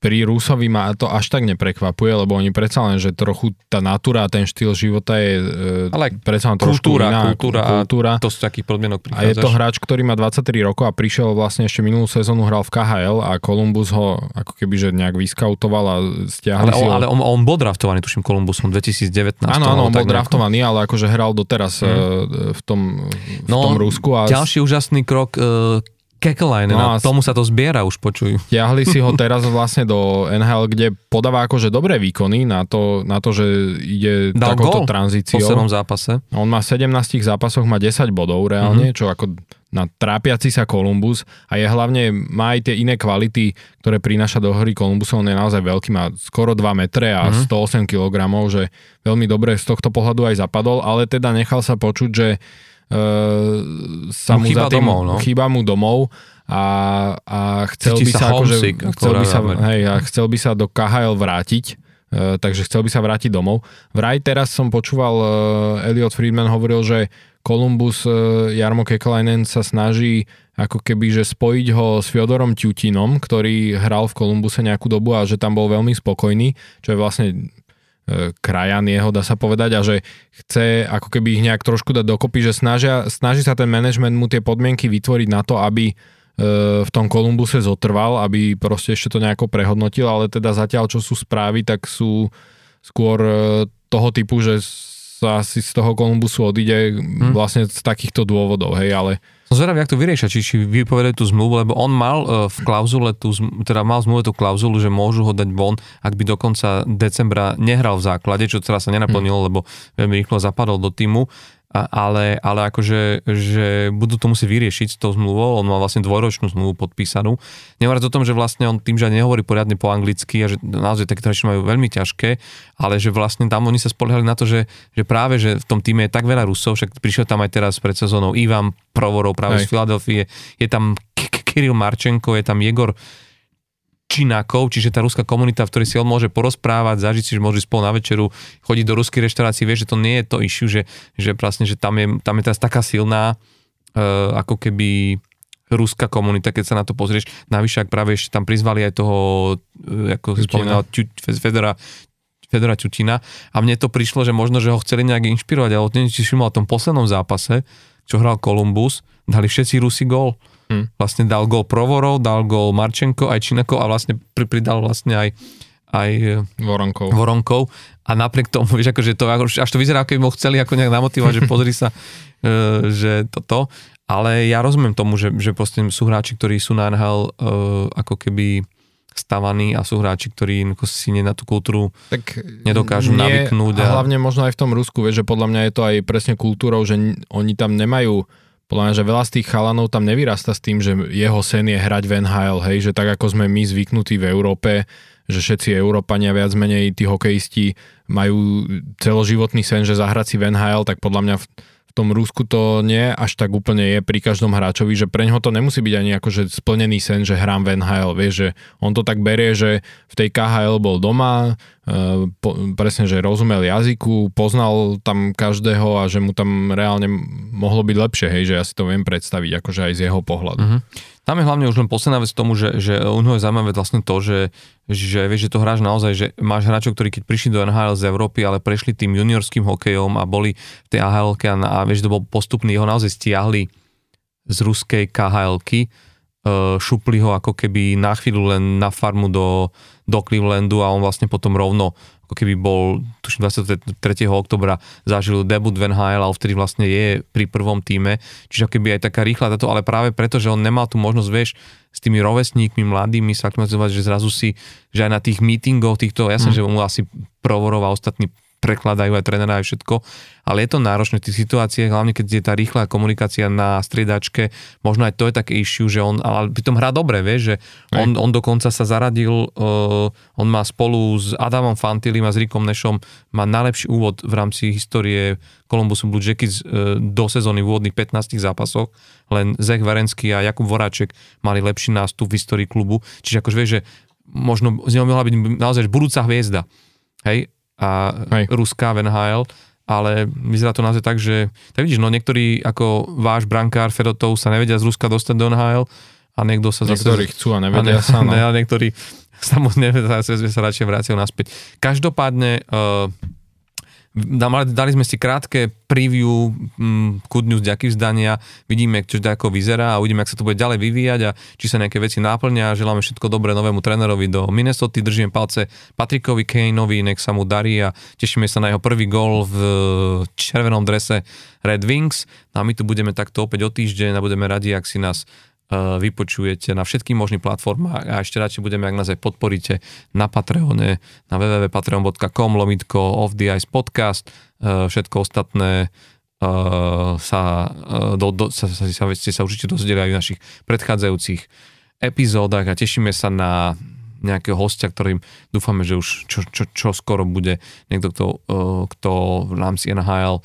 pri Rusovi ma to až tak neprekvapuje, lebo oni predsa len, že trochu tá natúra a ten štýl života je e, Ale predsa len trošku kultúra, iná. Kultúra, kultúra. A to z takých podmienok prichádzaš. A je to hráč, ktorý má 23 rokov a prišiel vlastne ešte minulú sezónu hral v KHL a Columbus ho ako keby že nejak vyskautoval a stiahli ale, si ho. Ale on, on bol draftovaný, tuším, Columbusom 2019. Áno, áno, on bol draftovaný, ale akože hral doteraz hmm. v tom, v no, tom Rusku. A... Ďalší úžasný krok uh, Kekelainen no a tomu sa to zbiera už, počuj. Ťahli si ho teraz vlastne do NHL, kde podáva akože dobré výkony na to, na to že ide Dal takouto tranzíciou. v zápase. On má 17 zápasoch, má 10 bodov reálne, mm-hmm. čo ako na trápiaci sa Columbus a je hlavne, má aj tie iné kvality, ktoré prináša do hry Columbus, on je naozaj veľký, má skoro 2 metre a mm-hmm. 108 kg, že veľmi dobre z tohto pohľadu aj zapadol, ale teda nechal sa počuť, že sa mu, mu za tým, domov, no? chýba mu domov a, a chcel Cíti by sa, akože, chcel by sa, hej, a chcel by sa do KHL vrátiť, uh, takže chcel by sa vrátiť domov. Vraj teraz som počúval, uh, Elliot Friedman hovoril, že Columbus uh, Jarmo Kekalainen sa snaží ako keby, že spojiť ho s Fiodorom Tutinom, ktorý hral v Kolumbuse nejakú dobu a že tam bol veľmi spokojný, čo je vlastne E, krajan jeho, dá sa povedať, a že chce ako keby ich nejak trošku dať dokopy, že snažia, snaží sa ten management mu tie podmienky vytvoriť na to, aby e, v tom Kolumbuse zotrval, aby proste ešte to nejako prehodnotil, ale teda zatiaľ, čo sú správy, tak sú skôr e, toho typu, že sa asi z toho Kolumbusu odíde hmm. vlastne z takýchto dôvodov, hej, ale som zvedavý, jak to vyriešia, či, či vypovedajú tú zmluvu, lebo on mal uh, v klauzule tú, teda mal zmluve tú klauzulu, že môžu ho dať von, ak by do konca decembra nehral v základe, čo teraz sa nenaplnilo, hmm. lebo veľmi rýchlo zapadol do týmu ale, ale akože že budú to musieť vyriešiť s tou zmluvou, on má vlastne dvojročnú zmluvu podpísanú. Nehovoriac o tom, že vlastne on tým, že nehovorí poriadne po anglicky a že naozaj také hráči majú veľmi ťažké, ale že vlastne tam oni sa spoliehali na to, že, že práve, že v tom týme je tak veľa Rusov, však prišiel tam aj teraz pred sezónou Ivan Provorov práve Hej. z Filadelfie, je tam Kirill Marčenko, je tam Jegor Činákov, čiže tá ruská komunita, v ktorej si on môže porozprávať, zažiť si, že môže spolu na večeru, chodiť do ruskej reštaurácie, vie, že to nie je to issue, že, že vlastne, že tam je, tam je teraz taká silná, uh, ako keby ruská komunita, keď sa na to pozrieš. Navyše, ak práve ešte tam prizvali aj toho, uh, ako si spomínal, Fedora, Fedora Čutina. A mne to prišlo, že možno, že ho chceli nejak inšpirovať, ale neviem, či si v tom poslednom zápase, čo hral Kolumbus, dali všetci Rusi gól Hmm. Vlastne dal gol Provorov, dal gol Marčenko, aj Činako a vlastne pridal vlastne aj aj e, Voronkov. Voronkov. A napriek tomu, vieš, akože to, až to vyzerá, ako by ho chceli ako nejak namotivovať, že pozri sa, e, že toto. Ale ja rozumiem tomu, že, že proste sú hráči, ktorí sú na NHL uh, ako keby stavaní a sú hráči, ktorí si nie na tú kultúru tak nedokážu nie, navyknúť. A... a hlavne možno aj v tom Rusku, vieš, že podľa mňa je to aj presne kultúrou, že oni tam nemajú podľa mňa, že veľa z tých chalanov tam nevyrasta s tým, že jeho sen je hrať v NHL, hej, že tak ako sme my zvyknutí v Európe, že všetci Európania viac menej, tí hokejisti majú celoživotný sen, že zahrať si v NHL, tak podľa mňa v, v tom Rusku to nie až tak úplne je pri každom hráčovi, že pre ňoho to nemusí byť ani akože splnený sen, že hrám v NHL, vieš, že on to tak berie, že v tej KHL bol doma, po, presne, že rozumel jazyku, poznal tam každého a že mu tam reálne mohlo byť lepšie, hej, že ja si to viem predstaviť, akože aj z jeho pohľadu. Mm-hmm. Tam je hlavne už len posledná vec tomu, že, že u je zaujímavé vlastne to, že, že vieš, že to hráš naozaj, že máš hráčov, ktorí keď prišli do NHL z Európy, ale prešli tým juniorským hokejom a boli v tej AHL a, a vieš, to bol postupný, ho naozaj stiahli z ruskej KHL e, šupli ho ako keby na chvíľu len na farmu do, do Clevelandu a on vlastne potom rovno ako keby bol, tuším 23. oktobra zažil debut Van Hale a vtedy vlastne je pri prvom týme, čiže keby aj taká rýchla táto, ale práve preto, že on nemal tú možnosť, vieš, s tými rovesníkmi mladými sa aklimatizovať, že zrazu si, že aj na tých meetingoch týchto, ja som, mm. že mu asi Provorov a ostatní prekladajú aj trénera aj všetko, ale je to náročné v tých situáciách, hlavne keď je tá rýchla komunikácia na striedačke, možno aj to je také issue, že on, ale pri tom hrá dobre, vieš, že on, on dokonca sa zaradil, uh, on má spolu s Adamom Fantilim a s Rikom Nešom, má najlepší úvod v rámci histórie Columbusu Blue Jackets uh, do sezóny v úvodných 15 zápasoch, len Zech Varenský a Jakub Voráček mali lepší nástup v histórii klubu, čiže akože vieš, že možno z neho mohla byť naozaj budúca hviezda. Hej, a Hej. ruská v NHL, ale vyzerá to naozaj tak, že tak vidíš, no niektorí ako váš brankár Fedotov sa nevedia z Ruska dostať do NHL a niekto sa zase... Niektorí chcú a nevedia a ne, sa, no. Ne, a niektorí sa mu nevedia, sa radšej vrátil naspäť. Každopádne uh, Dali sme si krátke preview Good News ďaký vzdania, vidíme, čo ako vyzerá a uvidíme, ak sa to bude ďalej vyvíjať a či sa nejaké veci náplňa. Želáme všetko dobré novému trénerovi do Minnesota, držíme palce Patrikovi Kaneovi, nech sa mu darí a tešíme sa na jeho prvý gol v červenom drese Red Wings. No a my tu budeme takto opäť o týždeň a budeme radi, ak si nás vypočujete na všetkých možných platformách a ešte radšej budeme, ak nás aj podporíte na Patreone, na www.patreon.com lomitko off the ice podcast, eh, všetko ostatné eh, sa, do, do, sa, sa, sa, ste sa určite dozvedeli aj v našich predchádzajúcich epizódach a tešíme sa na nejakého hostia, ktorým dúfame, že už čo, čo, čo skoro bude niekto, kto, kto v rámci NHL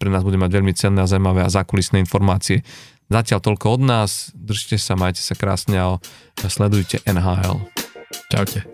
pre nás bude mať veľmi cenné a zaujímavé a zákulisné informácie Zatiaľ toľko od nás, držte sa, majte sa krásne a sledujte NHL. Čaute.